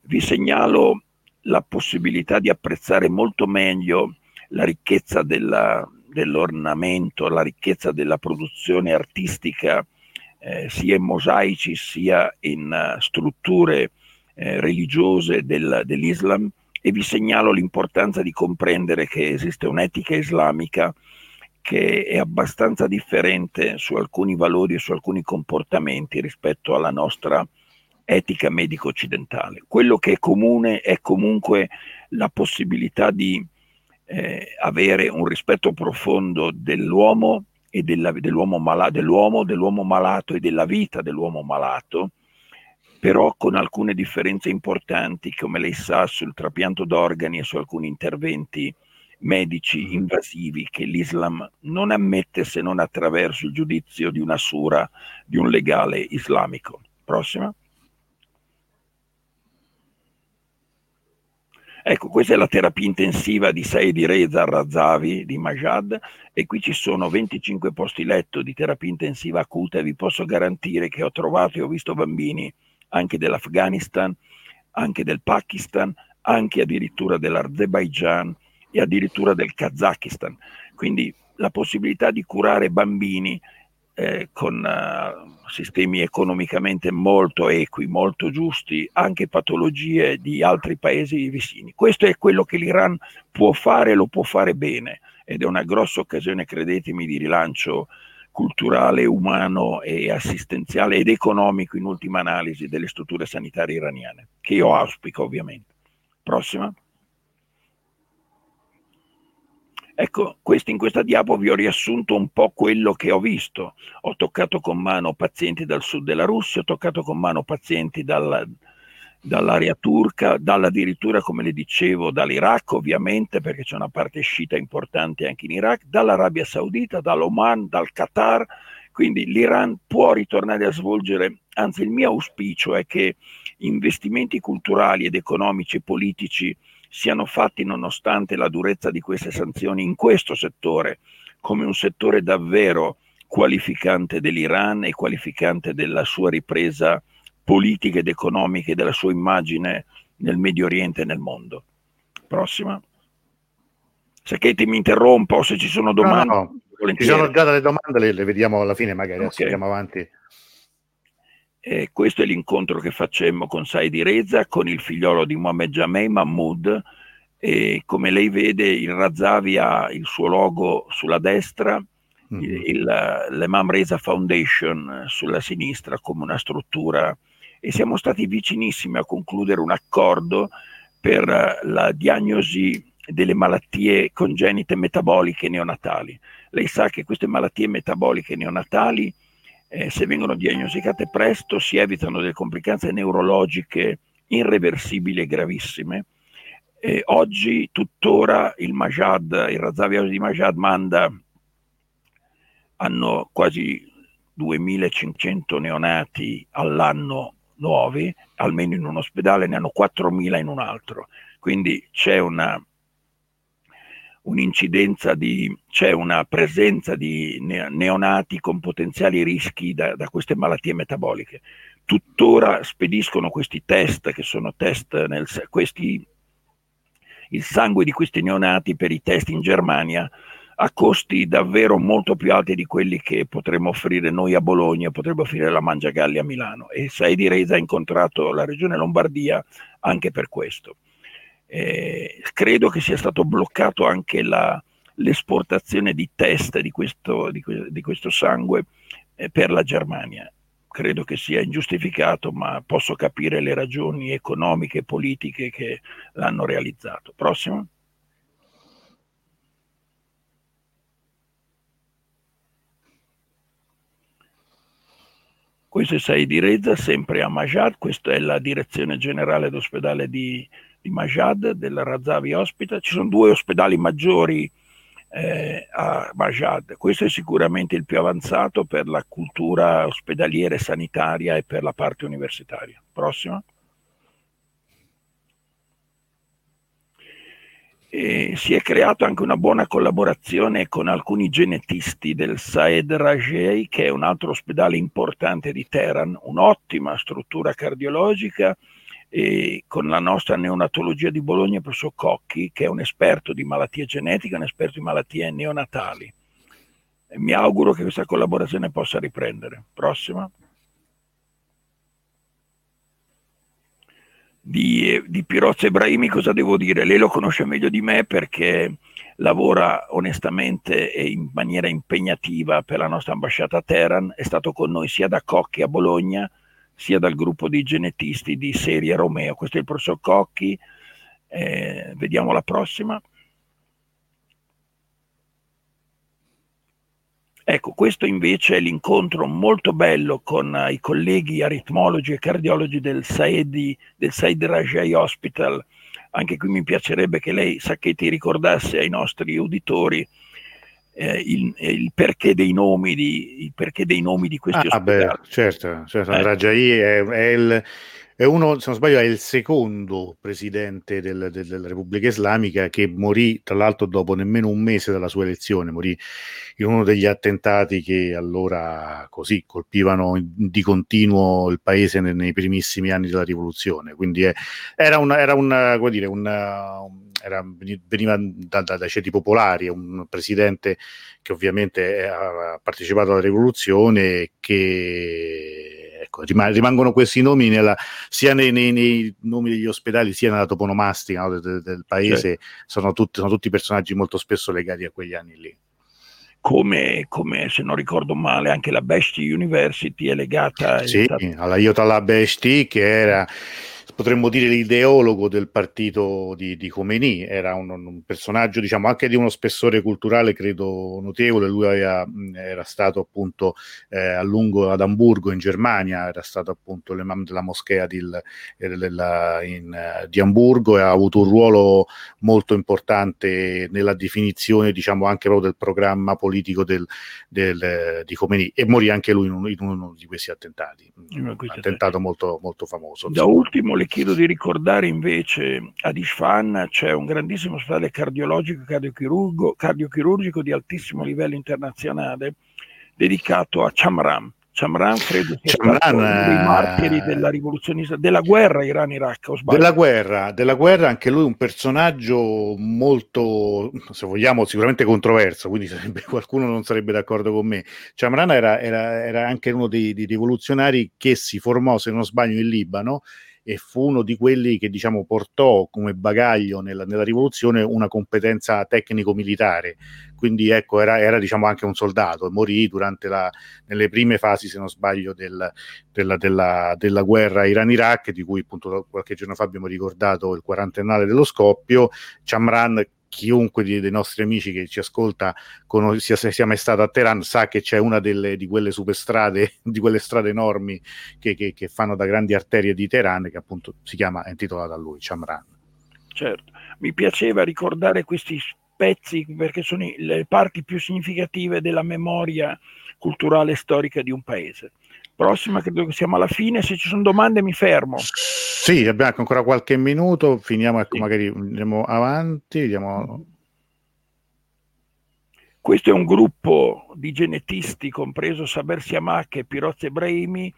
Vi segnalo la possibilità di apprezzare molto meglio la ricchezza della, dell'ornamento, la ricchezza della produzione artistica, eh, sia in mosaici sia in uh, strutture eh, religiose del, dell'Islam e vi segnalo l'importanza di comprendere che esiste un'etica islamica che è abbastanza differente su alcuni valori e su alcuni comportamenti rispetto alla nostra etica medico occidentale. Quello che è comune è comunque la possibilità di eh, avere un rispetto profondo dell'uomo e della, dell'uomo, mala, dell'uomo, dell'uomo malato e della vita dell'uomo malato, però con alcune differenze importanti, come lei sa, sul trapianto d'organi e su alcuni interventi medici mm-hmm. invasivi che l'Islam non ammette se non attraverso il giudizio di una sura, di un legale islamico. Prossima. Ecco, questa è la terapia intensiva di Saidi Reza Razavi di Majad e qui ci sono 25 posti letto di terapia intensiva acuta e vi posso garantire che ho trovato e ho visto bambini anche dell'Afghanistan, anche del Pakistan, anche addirittura dell'Azerbaijan, e addirittura del Kazakistan. Quindi la possibilità di curare bambini eh, con uh, sistemi economicamente molto equi, molto giusti, anche patologie di altri paesi vicini. Questo è quello che l'Iran può fare lo può fare bene ed è una grossa occasione, credetemi, di rilancio culturale, umano e assistenziale ed economico in ultima analisi delle strutture sanitarie iraniane, che io auspico ovviamente. Prossima. Ecco, in questa diapo vi ho riassunto un po' quello che ho visto. Ho toccato con mano pazienti dal sud della Russia, ho toccato con mano pazienti dalla, dall'area turca, dall'addirittura, come le dicevo, dall'Iraq ovviamente, perché c'è una parte sciita importante anche in Iraq, dall'Arabia Saudita, dall'Oman, dal Qatar. Quindi l'Iran può ritornare a svolgere, anzi il mio auspicio è che investimenti culturali ed economici e politici siano fatti nonostante la durezza di queste sanzioni in questo settore, come un settore davvero qualificante dell'Iran e qualificante della sua ripresa politica ed economica e della sua immagine nel Medio Oriente e nel mondo. Prossima. Se Katie mi interrompa o se ci sono domande. No, no. Ci sono già delle domande, le, le vediamo alla fine, magari okay. andiamo avanti. Eh, questo è l'incontro che facemmo con Saidi Reza, con il figliolo di Mohamed Jamei, Mahmoud, e come lei vede il Razavi ha il suo logo sulla destra, il, l'Emam Reza Foundation sulla sinistra come una struttura e siamo stati vicinissimi a concludere un accordo per la diagnosi delle malattie congenite metaboliche neonatali. Lei sa che queste malattie metaboliche neonatali eh, se vengono diagnosticate presto si evitano delle complicanze neurologiche irreversibili e gravissime. Eh, oggi tuttora il Majad, il Razavi di Majad manda, hanno quasi 2500 neonati all'anno nuovi, almeno in un ospedale, ne hanno 4000 in un altro. Quindi c'è una un'incidenza di, c'è una presenza di neonati con potenziali rischi da, da, queste malattie metaboliche. Tuttora spediscono questi test, che sono test nel, questi, il sangue di questi neonati per i test in Germania a costi davvero molto più alti di quelli che potremmo offrire noi a Bologna, potrebbe offrire la Mangiagalli a Milano e Saidi Reza ha incontrato la regione Lombardia anche per questo. Eh, credo che sia stato bloccato anche la, l'esportazione di test di questo, di, di questo sangue eh, per la Germania. Credo che sia ingiustificato, ma posso capire le ragioni economiche e politiche che l'hanno realizzato. Prossimo. Questo è Saidi Reza, sempre a Majad, questa è la direzione generale d'ospedale di, di Majad, della Razavi Hospital. Ci sono due ospedali maggiori eh, a Majad. Questo è sicuramente il più avanzato per la cultura ospedaliera e sanitaria e per la parte universitaria. Prossimo. E si è creata anche una buona collaborazione con alcuni genetisti del Saed Rajei, che è un altro ospedale importante di Teheran, un'ottima struttura cardiologica, e con la nostra neonatologia di Bologna, il professor Cocchi, che è un esperto di malattie genetiche, un esperto di malattie neonatali. E mi auguro che questa collaborazione possa riprendere. Prossima. Di, di Pirozzo Ebrahimi cosa devo dire? Lei lo conosce meglio di me perché lavora onestamente e in maniera impegnativa per la nostra ambasciata a Teheran, è stato con noi sia da Cocchi a Bologna, sia dal gruppo di genetisti di Serie Romeo. Questo è il professor Cocchi, eh, vediamo la prossima. Ecco, questo invece è l'incontro molto bello con uh, i colleghi aritmologi e cardiologi del Saedi, del Said Rajai Hospital. Anche qui mi piacerebbe che lei, Sacchetti, ricordasse ai nostri uditori eh, il, il, perché dei nomi di, perché dei nomi di questi ah, ospedali. Beh, certo, certo. Eh. Rajai è, è il è uno, se non sbaglio, è il secondo presidente del, del, della Repubblica Islamica che morì, tra l'altro, dopo nemmeno un mese dalla sua elezione, morì in uno degli attentati che allora così colpivano di continuo il paese nei, nei primissimi anni della rivoluzione. Quindi è, era, una, era, una, come dire, una, era, veniva da, da, dai ceti popolari, un presidente che ovviamente ha partecipato alla rivoluzione che ecco, rimangono questi nomi nella, sia nei, nei, nei, nomi degli ospedali sia nella toponomastica no, del, del, paese, certo. sono, tutti, sono tutti personaggi molto spesso legati a quegli anni lì. Come, come, se non ricordo male anche la Besti University è legata sì, alla Iotala Besti che era potremmo dire l'ideologo del partito di, di Khomeini, era un, un, personaggio diciamo anche di uno spessore culturale credo notevole, lui aveva, era stato appunto eh, a lungo ad Amburgo in Germania, era stato appunto l'imam della moschea di, della, in, di Amburgo. E ha avuto un ruolo molto importante nella definizione diciamo anche proprio del programma politico del, del, di Khomeini. E morì anche lui in uno, in uno di questi attentati, un attentato molto, molto famoso. Da ultimo le chiedo di ricordare invece ad Isfahan c'è un grandissimo ospedale cardiologico e cardiochirurgico, di altissimo livello internazionale dedicato a Chamram. Chamran credo sia Chamran, stato uno dei eh, martiri della rivoluzione della guerra Iran-Iraq, Della guerra, della guerra, anche lui un personaggio molto, se vogliamo, sicuramente controverso, quindi sarebbe, qualcuno non sarebbe d'accordo con me. Chamran era, era, era anche uno dei, dei rivoluzionari che si formò, se non sbaglio, in Libano e fu uno di quelli che diciamo, portò come bagaglio nella, nella rivoluzione una competenza tecnico-militare. Quindi ecco, era, era diciamo, anche un soldato, morì durante la, nelle prime fasi, se non sbaglio, del, della, della, della, guerra Iran-Iraq, di cui appunto qualche giorno fa abbiamo ricordato il quarantennale dello scoppio. Chamran chiunque dei nostri amici che ci ascolta con, sia, sia mai stato a Teheran sa che c'è una delle, di quelle superstrade, di quelle strade enormi che, che, che, fanno da grandi arterie di Teheran che appunto si chiama, è intitolata a lui, Chamran. Certo, mi piaceva ricordare questi pezzi perché sono le parti più significative della memoria culturale e storica di un paese. Prossima, credo che siamo alla fine, se ci sono domande mi fermo. Sì, abbiamo ancora qualche minuto, finiamo, ecco, sì. magari andiamo avanti, vediamo... Questo è un gruppo di genetisti, compreso Saber Siamak e Pirozzi Ebrahimi,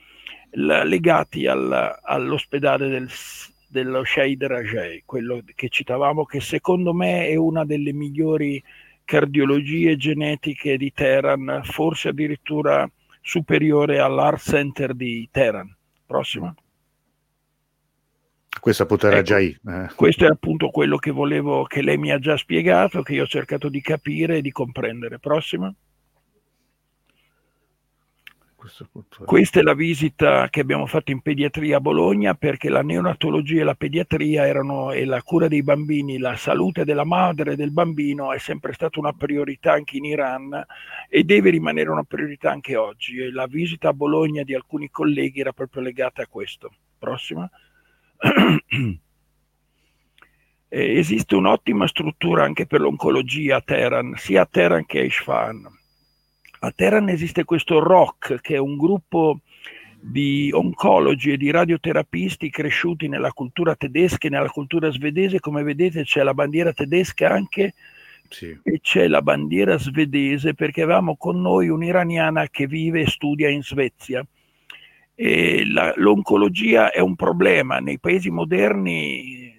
la, legati al, all'ospedale del, dello Shahid Rajai, quello che citavamo, che secondo me è una delle migliori cardiologie genetiche di Teheran, forse addirittura superiore all'Art Center di Teheran. Prossima. Questa potrà ecco, già. Eh. Questo è appunto quello che volevo, che lei mi ha già spiegato, che io ho cercato di capire e di comprendere. Prossima. Questa è la visita che abbiamo fatto in pediatria a Bologna perché la neonatologia e la pediatria erano, e la cura dei bambini, la salute della madre e del bambino è sempre stata una priorità anche in Iran e deve rimanere una priorità anche oggi. E la visita a Bologna di alcuni colleghi era proprio legata a questo. Prossima. esiste un'ottima struttura anche per l'oncologia a Teheran, sia a Teheran che a Isfahan a Teheran esiste questo ROC, che è un gruppo di oncologi e di radioterapisti cresciuti nella cultura tedesca e nella cultura svedese. Come vedete c'è la bandiera tedesca anche sì. e c'è la bandiera svedese perché avevamo con noi un'iraniana che vive e studia in Svezia. E la, l'oncologia è un problema nei paesi moderni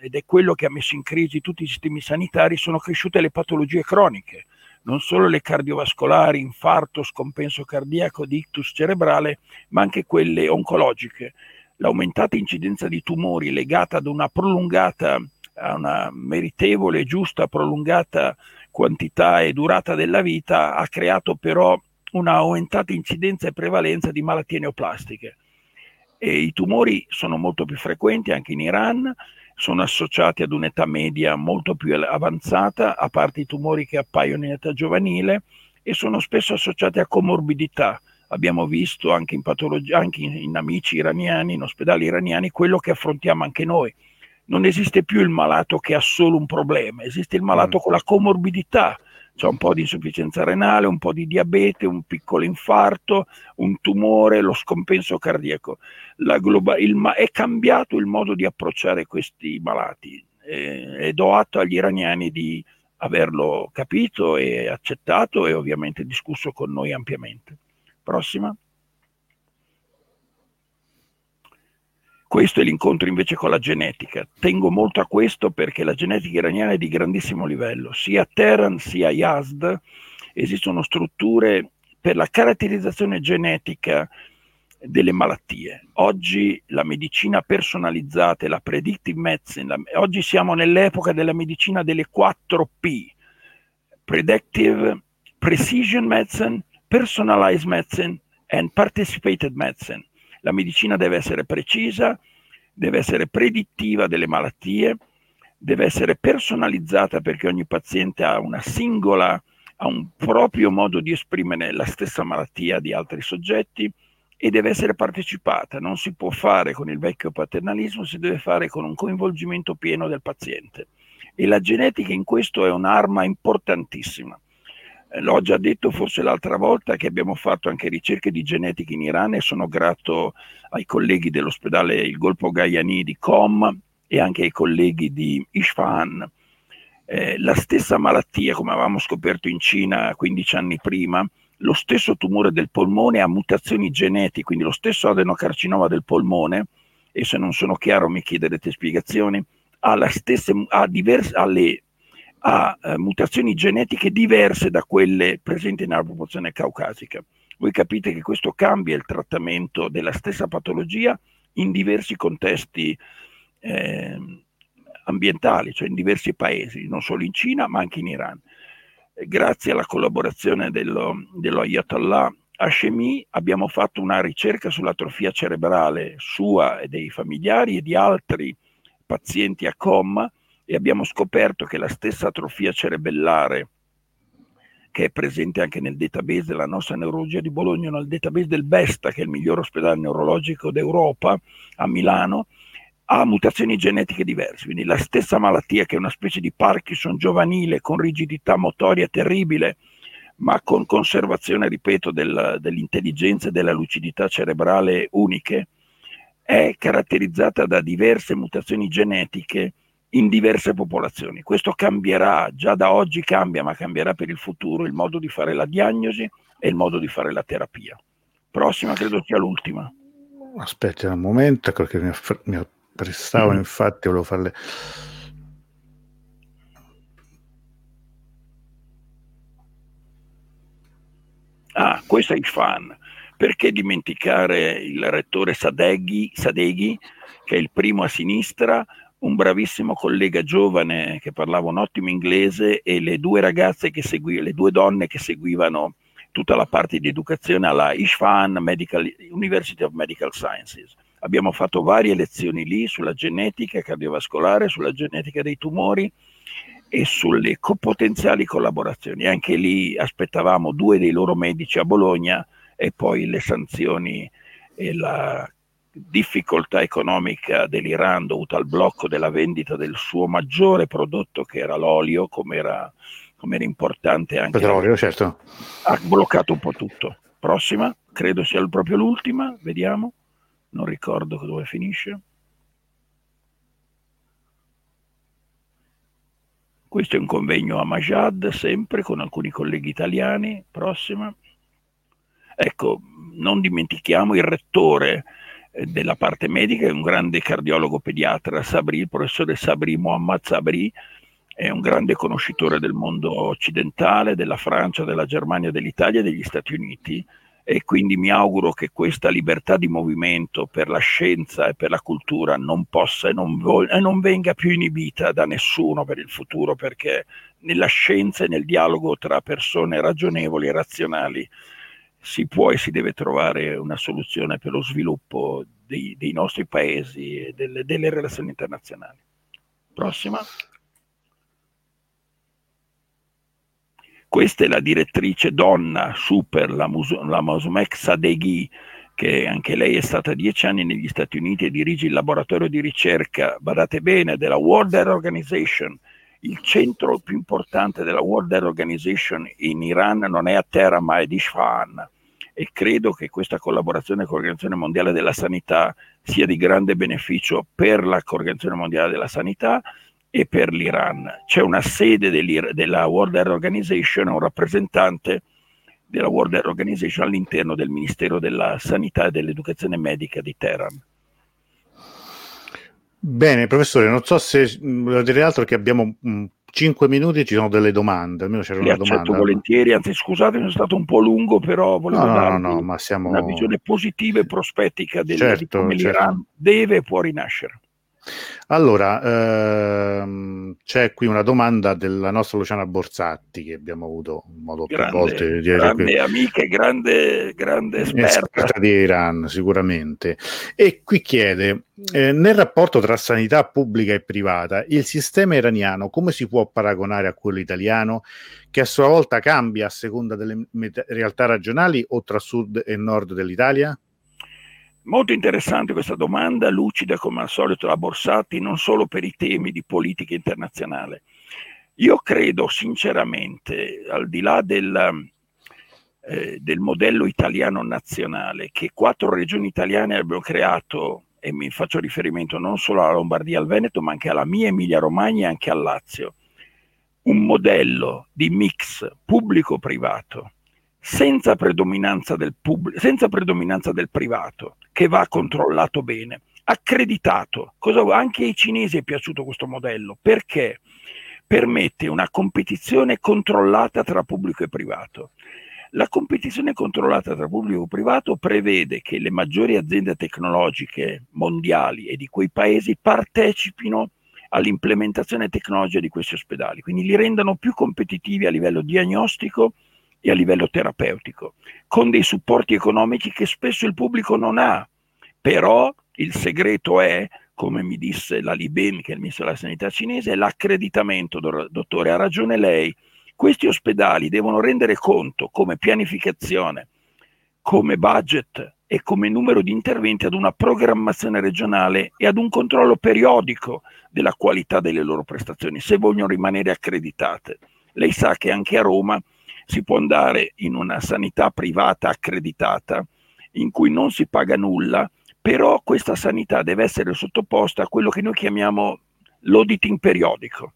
ed è quello che ha messo in crisi tutti i sistemi sanitari, sono cresciute le patologie croniche non solo le cardiovascolari, infarto, scompenso cardiaco, di ictus cerebrale, ma anche quelle oncologiche. L'aumentata incidenza di tumori legata ad una prolungata, a una meritevole e giusta prolungata quantità e durata della vita ha creato però una aumentata incidenza e prevalenza di malattie neoplastiche. E I tumori sono molto più frequenti anche in Iran, sono associati ad un'età media molto più avanzata, a parte i tumori che appaiono in età giovanile, e sono spesso associati a comorbidità. Abbiamo visto anche in, patologia, anche in, in amici iraniani, in ospedali iraniani, quello che affrontiamo anche noi. Non esiste più il malato che ha solo un problema, esiste il malato mm. con la comorbidità, c'è un po' di insufficienza renale, un po' di diabete, un piccolo infarto, un tumore, lo scompenso cardiaco. Globa- il, è cambiato il modo di approcciare questi malati eh, e do atto agli iraniani di averlo capito e accettato e ovviamente discusso con noi ampiamente. Prossima. Questo è l'incontro invece con la genetica. Tengo molto a questo perché la genetica iraniana è di grandissimo livello. Sia a Teheran sia a Yazd esistono strutture per la caratterizzazione genetica delle malattie. Oggi la medicina personalizzata la predictive medicine, la, oggi siamo nell'epoca della medicina delle 4 P, predictive, precision medicine, personalized medicine and participated medicine la medicina deve essere precisa, deve essere predittiva delle malattie, deve essere personalizzata perché ogni paziente ha una singola, ha un proprio modo di esprimere la stessa malattia di altri soggetti e deve essere partecipata. Non si può fare con il vecchio paternalismo, si deve fare con un coinvolgimento pieno del paziente. E la genetica in questo è un'arma importantissima. Eh, l'ho già detto forse l'altra volta che abbiamo fatto anche ricerche di genetica in Iran e sono grato ai colleghi dell'ospedale Il Golfo Gaiani di Com e anche ai colleghi di Isfahan. Eh, la stessa malattia, come avevamo scoperto in Cina 15 anni prima, lo stesso tumore del polmone ha mutazioni genetiche, quindi lo stesso adenocarcinoma del polmone, e se non sono chiaro mi chiederete spiegazioni, ha, stessa, ha, diverse, ha le ha eh, mutazioni genetiche diverse da quelle presenti nella popolazione caucasica. Voi capite che questo cambia il trattamento della stessa patologia in diversi contesti eh, ambientali, cioè in diversi paesi, non solo in Cina ma anche in Iran. Grazie alla collaborazione dello, dello Ayatollah Hashemi abbiamo fatto una ricerca sull'atrofia cerebrale sua e dei familiari e di altri pazienti a coma e abbiamo scoperto che la stessa atrofia cerebellare che è presente anche nel database della nostra neurologia di Bologna, nel database del BESTA, che è il miglior ospedale neurologico d'Europa, a Milano, ha mutazioni genetiche diverse. Quindi la stessa malattia, che è una specie di Parkinson giovanile con rigidità motoria terribile, ma con conservazione, ripeto, del, dell'intelligenza e della lucidità cerebrale uniche, è caratterizzata da diverse mutazioni genetiche in diverse popolazioni. Questo cambierà, già da oggi cambia, ma cambierà per il futuro il modo di fare la diagnosi e il modo di fare la terapia. Prossima credo sia l'ultima. Aspetta un momento, perché mi, aff- mi apprestavo, mm. infatti volevo farle... Ah, questo è il fan. Perché dimenticare il rettore Sadeghi, Sadeghi che è il primo a sinistra, un bravissimo collega giovane che parlava un ottimo inglese e le due ragazze che seguivano, le due donne che seguivano tutta la parte di educazione alla Isfahan Medical, University of Medical Sciences. Abbiamo fatto varie lezioni lì sulla genetica cardiovascolare, sulla genetica dei tumori e sulle co- potenziali collaborazioni. Anche lì aspettavamo due dei loro medici a Bologna e poi le sanzioni e la difficoltà economica dell'Iran dovuta al blocco della vendita del suo maggiore prodotto che era l'olio, come era, come era importante anche. Petrolio, certo. Ha bloccato un po' tutto. Prossima, credo sia proprio l'ultima, vediamo. Non ricordo dove finisce. Questo è un convegno a Majad, sempre con alcuni colleghi italiani. Prossima. Ecco, non dimentichiamo il rettore della parte medica, è un grande cardiologo pediatra, Sabri, il professore Sabri, Mohammad Sabri, è un grande conoscitore del mondo occidentale, della Francia, della Germania, dell'Italia e degli Stati Uniti. E quindi mi auguro che questa libertà di movimento per la scienza e per la cultura non possa e non, vo- e non venga più inibita da nessuno per il futuro perché nella scienza e nel dialogo tra persone ragionevoli e razionali si può e si deve trovare una soluzione per lo sviluppo dei, dei nostri paesi e delle, delle relazioni internazionali. Prossima. Questa è la direttrice donna super, la, Mus- Sadeghi, che anche lei è stata dieci anni negli Stati Uniti e dirige il laboratorio di ricerca, badate bene, della World Health Organization. Il centro più importante della World Health Organization in Iran non è a Terra ma è di Isfahan e credo che questa collaborazione con l'Organizzazione Mondiale della Sanità sia di grande beneficio per l'Organizzazione Mondiale della Sanità e per l'Iran. C'è una sede della World Health Organization, un rappresentante della World Health Organization all'interno del Ministero della Sanità e dell'Educazione Medica di Teheran. Bene, professore, non so se volevo dire altro che abbiamo 5 minuti ci sono delle domande, almeno c'era Li una accetto domanda. volentieri, anzi scusate, sono stato un po' lungo, però volevo No, no, no, ma siamo... una visione positiva e prospettica del, di Certo, come certo. l'Iran deve e può rinascere. Allora, ehm, c'è qui una domanda della nostra Luciana Borsatti che abbiamo avuto modo più volte Grande, di dire qui. grande amica e grande, grande esperta. Esperta di Iran, sicuramente. E qui chiede, eh, nel rapporto tra sanità pubblica e privata, il sistema iraniano come si può paragonare a quello italiano, che a sua volta cambia a seconda delle realtà regionali o tra sud e nord dell'Italia? Molto interessante questa domanda, lucida come al solito la Borsatti, non solo per i temi di politica internazionale. Io credo sinceramente, al di là del, eh, del modello italiano nazionale, che quattro regioni italiane abbiano creato, e mi faccio riferimento non solo alla Lombardia e al Veneto, ma anche alla mia Emilia Romagna e anche al Lazio, un modello di mix pubblico-privato senza predominanza del, pubblico, senza predominanza del privato, che va controllato bene, accreditato. Cosa, anche ai cinesi è piaciuto questo modello perché permette una competizione controllata tra pubblico e privato. La competizione controllata tra pubblico e privato prevede che le maggiori aziende tecnologiche mondiali e di quei paesi partecipino all'implementazione tecnologica di questi ospedali, quindi li rendano più competitivi a livello diagnostico e a livello terapeutico, con dei supporti economici che spesso il pubblico non ha. Però il segreto è, come mi disse la Liben, che è il ministro della sanità cinese, l'accreditamento, dottore, ha ragione lei. Questi ospedali devono rendere conto come pianificazione, come budget e come numero di interventi ad una programmazione regionale e ad un controllo periodico della qualità delle loro prestazioni, se vogliono rimanere accreditate. Lei sa che anche a Roma si può andare in una sanità privata accreditata in cui non si paga nulla, però questa sanità deve essere sottoposta a quello che noi chiamiamo l'auditing periodico.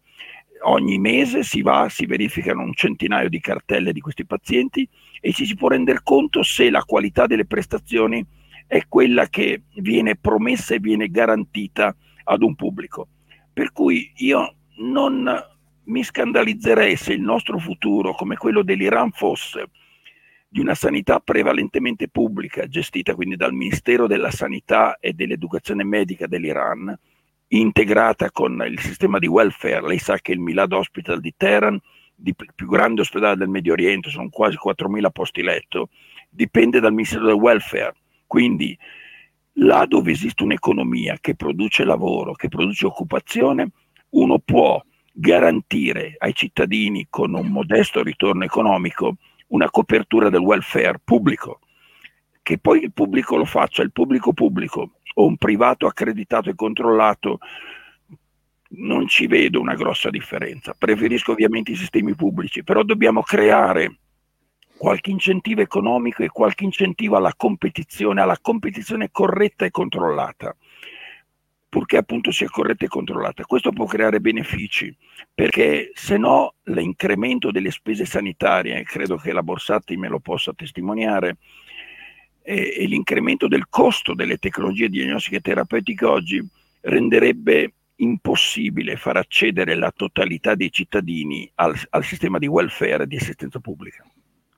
Ogni mese si va, si verificano un centinaio di cartelle di questi pazienti e ci si può rendere conto se la qualità delle prestazioni è quella che viene promessa e viene garantita ad un pubblico. Per cui io non mi scandalizzerei se il nostro futuro, come quello dell'Iran, fosse di una sanità prevalentemente pubblica, gestita quindi dal Ministero della Sanità e dell'Educazione Medica dell'Iran, integrata con il sistema di welfare. Lei sa che il Milad Hospital di Teheran, il più grande ospedale del Medio Oriente, sono quasi 4.000 posti letto, dipende dal Ministero del Welfare. Quindi là dove esiste un'economia che produce lavoro, che produce occupazione, uno può garantire ai cittadini con un modesto ritorno economico una copertura del welfare pubblico. Che poi il pubblico lo faccia, il pubblico pubblico o un privato accreditato e controllato, non ci vedo una grossa differenza. Preferisco ovviamente i sistemi pubblici, però dobbiamo creare qualche incentivo economico e qualche incentivo alla competizione, alla competizione corretta e controllata, purché appunto sia corretta e controllata. Questo può creare benefici, perché se no l'incremento delle spese sanitarie, credo che la Borsatti me lo possa testimoniare, e, e l'incremento del costo delle tecnologie diagnostiche terapeutiche oggi renderebbe impossibile far accedere la totalità dei cittadini al, al sistema di welfare e di assistenza pubblica.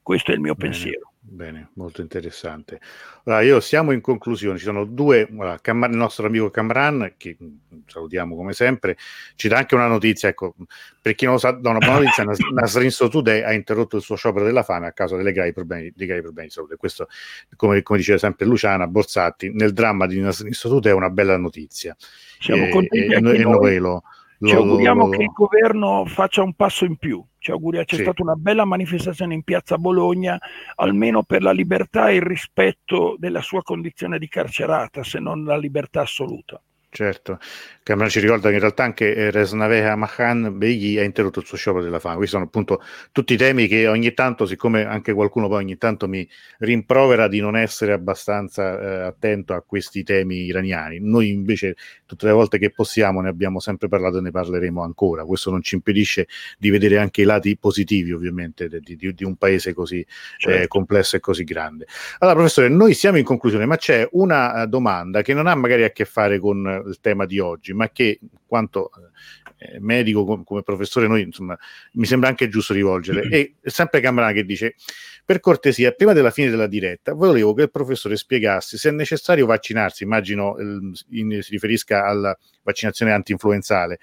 Questo è il mio bene, pensiero. Bene, molto interessante. Allora, io siamo in conclusione, ci sono due, allora, Cam- il nostro amico Camran, che mm, salutiamo come sempre, ci dà anche una notizia, ecco, per chi non lo sa, da una buona notizia, Nasrin Sotoudeh ha interrotto il suo sciopero della fame a causa delle gravi problemi, dei gravi problemi di salute. Questo, come, come diceva sempre Luciana Borsatti, nel dramma di Nasrin Sotoudeh è una bella notizia. Siamo eh, contenti e, e, noi, noi lo, ci auguriamo lo, che il governo faccia un passo in più. Ci auguriamo, c'è sì. stata una bella manifestazione in piazza Bologna, almeno per la libertà e il rispetto della sua condizione di carcerata, se non la libertà assoluta. Certo, Cameron ci ricorda che in realtà anche eh, Resnaveha Mahan Beghi ha interrotto il suo sciopero della fame. Questi sono appunto tutti i temi che ogni tanto, siccome anche qualcuno poi ogni tanto mi rimprovera di non essere abbastanza eh, attento a questi temi iraniani, noi invece tutte le volte che possiamo ne abbiamo sempre parlato e ne parleremo ancora. Questo non ci impedisce di vedere anche i lati positivi ovviamente di, di, di un paese così eh, certo. eh, complesso e così grande. Allora professore, noi siamo in conclusione, ma c'è una uh, domanda che non ha magari a che fare con il tema di oggi, ma che quanto eh, medico com- come professore noi insomma mi sembra anche giusto rivolgere. Mm-hmm. E sempre Camerana che dice per cortesia, prima della fine della diretta, volevo che il professore spiegasse se è necessario vaccinarsi, immagino il, in, si riferisca alla vaccinazione anti-influenzale,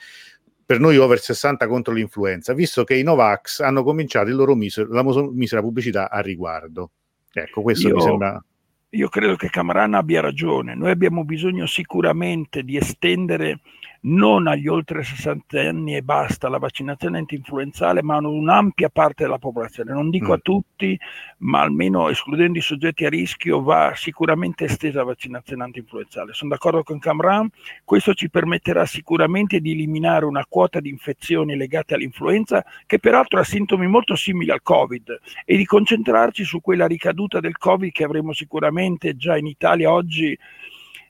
per noi over 60 contro l'influenza, visto che i Novax hanno cominciato il loro miser- la misera pubblicità a riguardo. Ecco, questo Io... mi sembra io credo che Camarana abbia ragione. Noi abbiamo bisogno sicuramente di estendere non agli oltre 60 anni e basta la vaccinazione antinfluenzale, ma a un'ampia parte della popolazione. Non dico mm. a tutti, ma almeno escludendo i soggetti a rischio va sicuramente estesa la vaccinazione antinfluenzale. Sono d'accordo con Camran, questo ci permetterà sicuramente di eliminare una quota di infezioni legate all'influenza, che peraltro ha sintomi molto simili al Covid, e di concentrarci su quella ricaduta del Covid che avremo sicuramente già in Italia oggi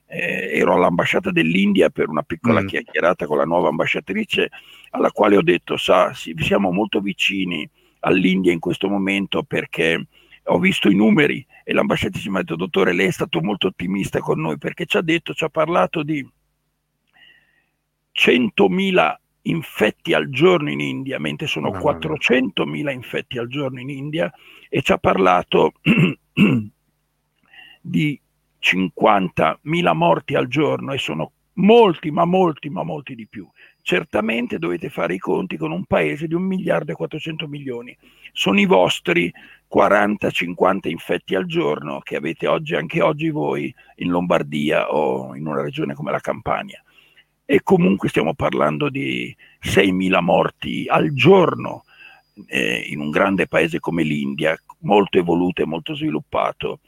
eh, ero all'ambasciata dell'India per una piccola mm. chiacchierata con la nuova ambasciatrice, alla quale ho detto, sa, sì, siamo molto vicini all'India in questo momento perché ho visto i numeri e l'ambasciatrice mi ha detto, dottore, lei è stato molto ottimista con noi perché ci ha detto, ci ha parlato di 100.000 infetti al giorno in India, mentre sono 400.000 infetti al giorno in India, e ci ha parlato di 50.000 morti al giorno e sono molti, ma molti, ma molti di più. Certamente dovete fare i conti con un paese di 1 miliardo e 400 milioni. Sono i vostri 40-50 infetti al giorno che avete oggi, anche oggi voi, in Lombardia o in una regione come la Campania. E comunque stiamo parlando di 6.000 morti al giorno eh, in un grande paese come l'India, molto evoluto e molto sviluppato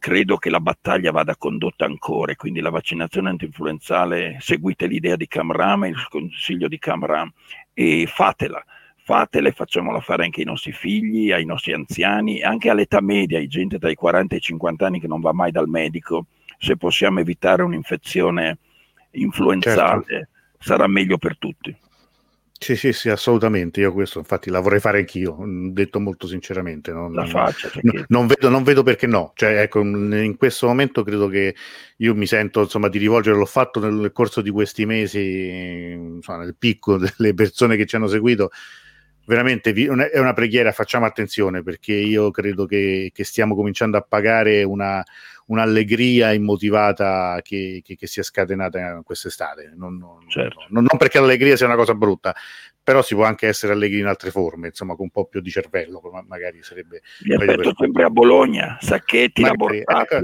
credo che la battaglia vada condotta ancora, quindi la vaccinazione antinfluenzale, seguite l'idea di Camram, il consiglio di Camram e fatela, fatela e facciamola fare anche ai nostri figli, ai nostri anziani, anche all'età media, ai gente tra i 40 e i 50 anni che non va mai dal medico, se possiamo evitare un'infezione influenzale certo. sarà meglio per tutti. Sì, sì, sì, assolutamente. Io questo infatti la vorrei fare anch'io, detto molto sinceramente. Non, la faccia, non, non, vedo, non vedo perché no. Cioè, ecco, in questo momento credo che io mi sento insomma di rivolgere, l'ho fatto nel corso di questi mesi, insomma, nel picco delle persone che ci hanno seguito veramente è una preghiera, facciamo attenzione perché io credo che, che stiamo cominciando a pagare una, un'allegria immotivata che, che, che, si è scatenata quest'estate. Non, non, certo. non, non, perché l'allegria sia una cosa brutta, però si può anche essere allegri in altre forme, insomma, con un po' più di cervello, magari sarebbe... Vi aspetto sempre a Bologna, Sacchetti, magari. Ecco,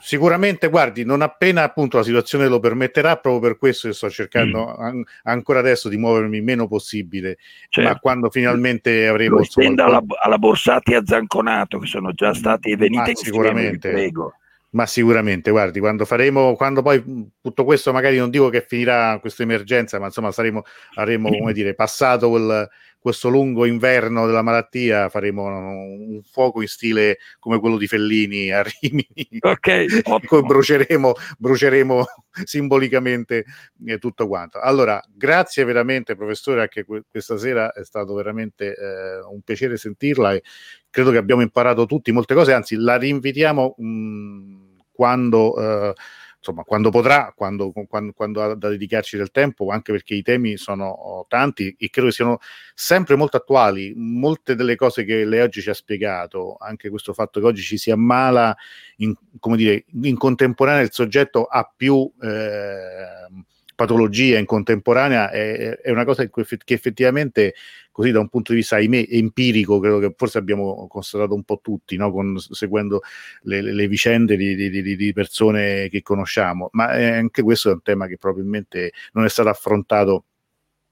Sicuramente, guardi, non appena appunto la situazione lo permetterà, proprio per questo sto cercando mm. an- ancora adesso di muovermi il meno possibile, certo. ma quando finalmente avremo... Lo insomma, alla, alla Borsati a Zanconato, che sono già stati venite insieme, sicuramente. prego. Ma sicuramente, guardi, quando faremo, quando poi tutto questo magari non dico che finirà questa emergenza, ma insomma saremo, avremo, come dire, passato quel, questo lungo inverno della malattia, faremo un fuoco in stile come quello di Fellini a Rimini. Ok. bruceremo, bruceremo simbolicamente eh, tutto quanto. Allora, grazie veramente professore, anche que- questa sera è stato veramente eh, un piacere sentirla e credo che abbiamo imparato tutti molte cose, anzi la rinvitiamo mh, mm, quando, eh, insomma, quando potrà, quando, quando, quando, ha da dedicarci del tempo, anche perché i temi sono tanti e credo che siano sempre molto attuali. Molte delle cose che lei oggi ci ha spiegato, anche questo fatto che oggi ci si ammala, in, come dire, in contemporanea il soggetto ha più... Eh, patologia in contemporanea è, è una cosa che effettivamente così da un punto di vista ahimè empirico credo che forse abbiamo constatato un po' tutti no? Con, seguendo le, le vicende di, di, di, persone che conosciamo ma anche questo è un tema che probabilmente non è stato affrontato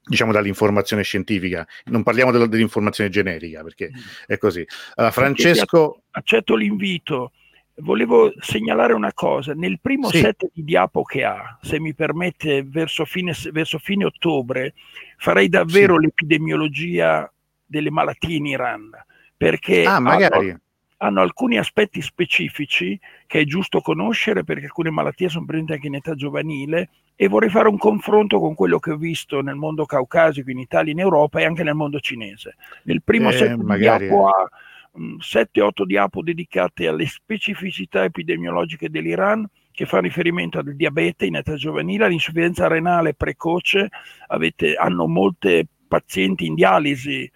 diciamo dall'informazione scientifica, non parliamo dell'informazione generica perché mm. è così. Allora, Francesco... Accetto l'invito volevo segnalare una cosa, nel primo sì. set di Diapo che ha, se mi permette, verso fine, verso fine ottobre, farei davvero sì. l'epidemiologia delle malattie in Iran, perché ah, hanno, hanno, alcuni aspetti specifici che è giusto conoscere, perché alcune malattie sono presenti anche in età giovanile, e vorrei fare un confronto con quello che ho visto nel mondo caucasico, in Italia, in Europa e anche nel mondo cinese. Nel primo eh, set di Diapo ha 7-8 diapo dedicate alle specificità epidemiologiche dell'Iran che fa riferimento al diabete in età giovanile, all'insufficienza renale precoce, avete, hanno molte pazienti in dialisi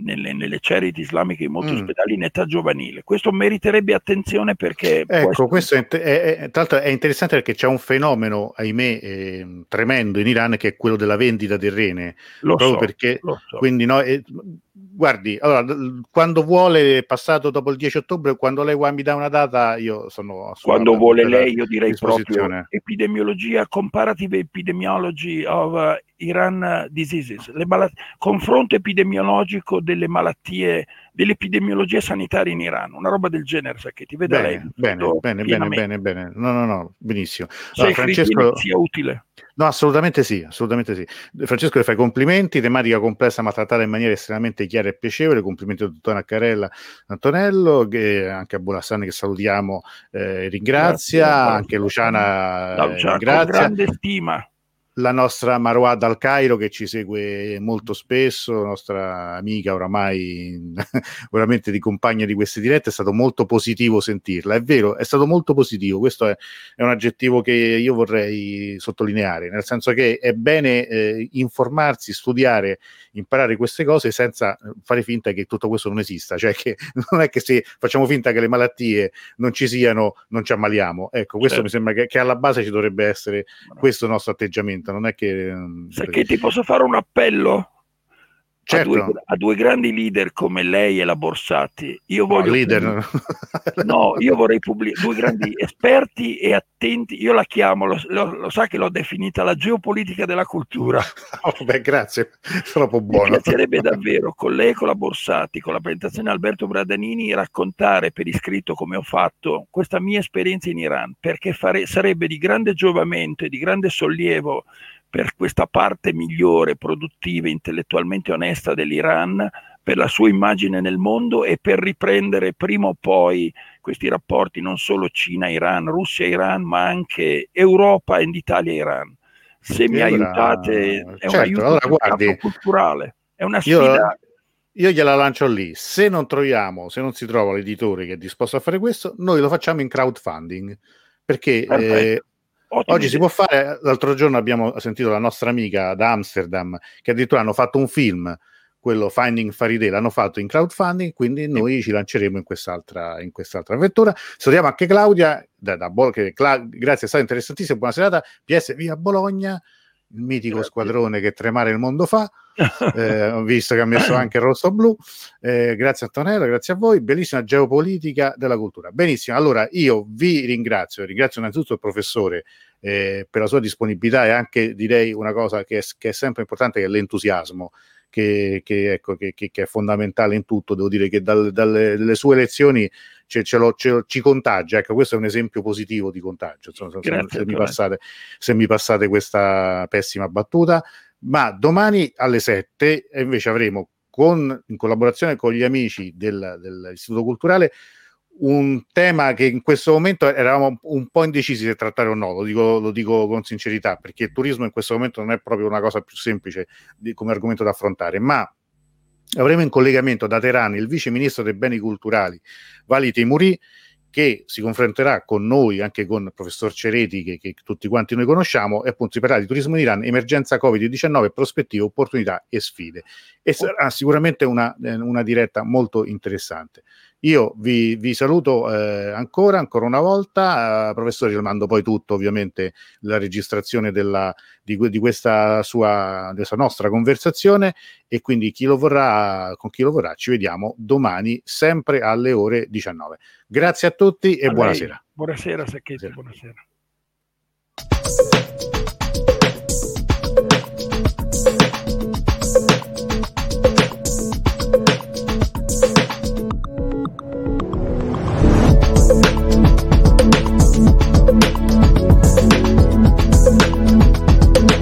nelle, nelle charity islamiche in molti mm. ospedali in età giovanile. Questo meriterebbe attenzione perché... Ecco, questo è, è, tra l'altro è interessante perché c'è un fenomeno, ahimè, eh, tremendo in Iran che è quello della vendita del rene. Lo proprio so, perché, so. quindi no, eh, guardi, allora, quando vuole, passato dopo il 10 ottobre, quando lei mi dà una data, io sono Quando vuole lei, io direi proprio epidemiologia, comparative epidemiology of uh, Iran diseases, malat- confronto epidemiologico delle malattie, dell'epidemiologia sanitaria in Iran, una roba del genere, sa che ti vede bene, lei. Bene, bene, bene, bene, bene, no, no, no, benissimo. Allora, Francesco... sia utile. No, assolutamente sì, assolutamente sì. Francesco le fai complimenti, tematica complessa ma trattata in maniera estremamente chiara e piacevole, complimenti al dottor Accarella Antonello, che, anche a Bolassani che salutiamo, eh, ringrazia, Grazie, anche Luciana eh, ringrazia. Con grande stima la nostra Marwa dal Cairo che ci segue molto spesso, nostra amica oramai veramente di compagna di queste dirette, è stato molto positivo sentirla, è vero, è stato molto positivo, questo è, è un aggettivo che io vorrei sottolineare, nel senso che è bene eh, informarsi, studiare, imparare queste cose senza fare finta che tutto questo non esista, cioè che non è che se facciamo finta che le malattie non ci siano, non ci ammaliamo, ecco, questo certo. mi sembra che, che alla base ci dovrebbe essere questo nostro atteggiamento non è che... Mm, Sai che ti posso fare un appello? Certo. A, due, a, due, grandi leader come lei e la Borsati. Io voglio no, leader. no, io vorrei pubblicare due grandi esperti e attenti. Io la chiamo, lo, lo, lo, sa che l'ho definita la geopolitica della cultura. Oh, beh, grazie, troppo buono. Mi piacerebbe davvero con lei, con la Borsati, con la presentazione Alberto Bradanini, raccontare per iscritto come ho fatto questa mia esperienza in Iran, perché fare, sarebbe di grande giovamento e di grande sollievo per questa parte migliore, produttiva, intellettualmente onesta dell'Iran, per la sua immagine nel mondo e per riprendere prima o poi questi rapporti non solo Cina-Iran, Russia-Iran, ma anche Europa ed Italia-Iran. Se mi aiutate, è certo, un aiuto allora, guardi, culturale, è una sfida. Io, io gliela lancio lì. Se non troviamo, se non si trova l'editore che è disposto a fare questo, noi lo facciamo in crowdfunding perché eh, Ottimo Oggi si può fare, l'altro giorno abbiamo sentito la nostra amica da Amsterdam che addirittura hanno fatto un film quello Finding Farideh l'hanno fatto in crowdfunding, quindi noi ci lanceremo in quest'altra, in quest'altra avventura. Salutiamo anche Claudia, da, da Bo- che, Cla- grazie, è stato interessantissimo, buona serata, PS via Bologna, il mitico grazie. squadrone che tremare il mondo fa, eh, ho visto che ha messo anche il rosso blu, eh, grazie Antonella, grazie a voi, bellissima geopolitica della cultura. Benissimo, allora io vi ringrazio, ringrazio innanzitutto il professore eh, per la sua disponibilità e anche direi una cosa che è, che è sempre importante, che è l'entusiasmo che, che, ecco, che, che, è fondamentale in tutto. Devo dire che dal, dalle sue lezioni ce, ce lo, ce, ci contagia. Ecco, questo è un esempio positivo di contagio. Insomma, Grazie, se, mi passate, se mi passate questa pessima battuta. Ma domani alle 7 invece avremo con, in collaborazione con gli amici del, dell'Istituto Culturale un tema che in questo momento eravamo un po' indecisi se trattare o no, lo dico, lo dico, con sincerità, perché il turismo in questo momento non è proprio una cosa più semplice di, come argomento da affrontare, ma avremo in collegamento da Teheran il vice ministro dei beni culturali Vali Temuri che si confronterà con noi, anche con il professor Cereti, che, che, tutti quanti noi conosciamo, e appunto si parlerà di turismo in Iran, emergenza Covid-19, prospettive, opportunità e sfide. E sarà sicuramente una, eh, una diretta molto interessante. Io vi, vi saluto eh, ancora, ancora una volta, eh, professore, vi mando poi tutto, ovviamente, la registrazione della, di, di questa sua, questa nostra conversazione e quindi chi lo vorrà, con chi lo vorrà ci vediamo domani, sempre alle ore 19. Grazie a tutti e a buonasera. Buonasera, Sacchetti, buonasera.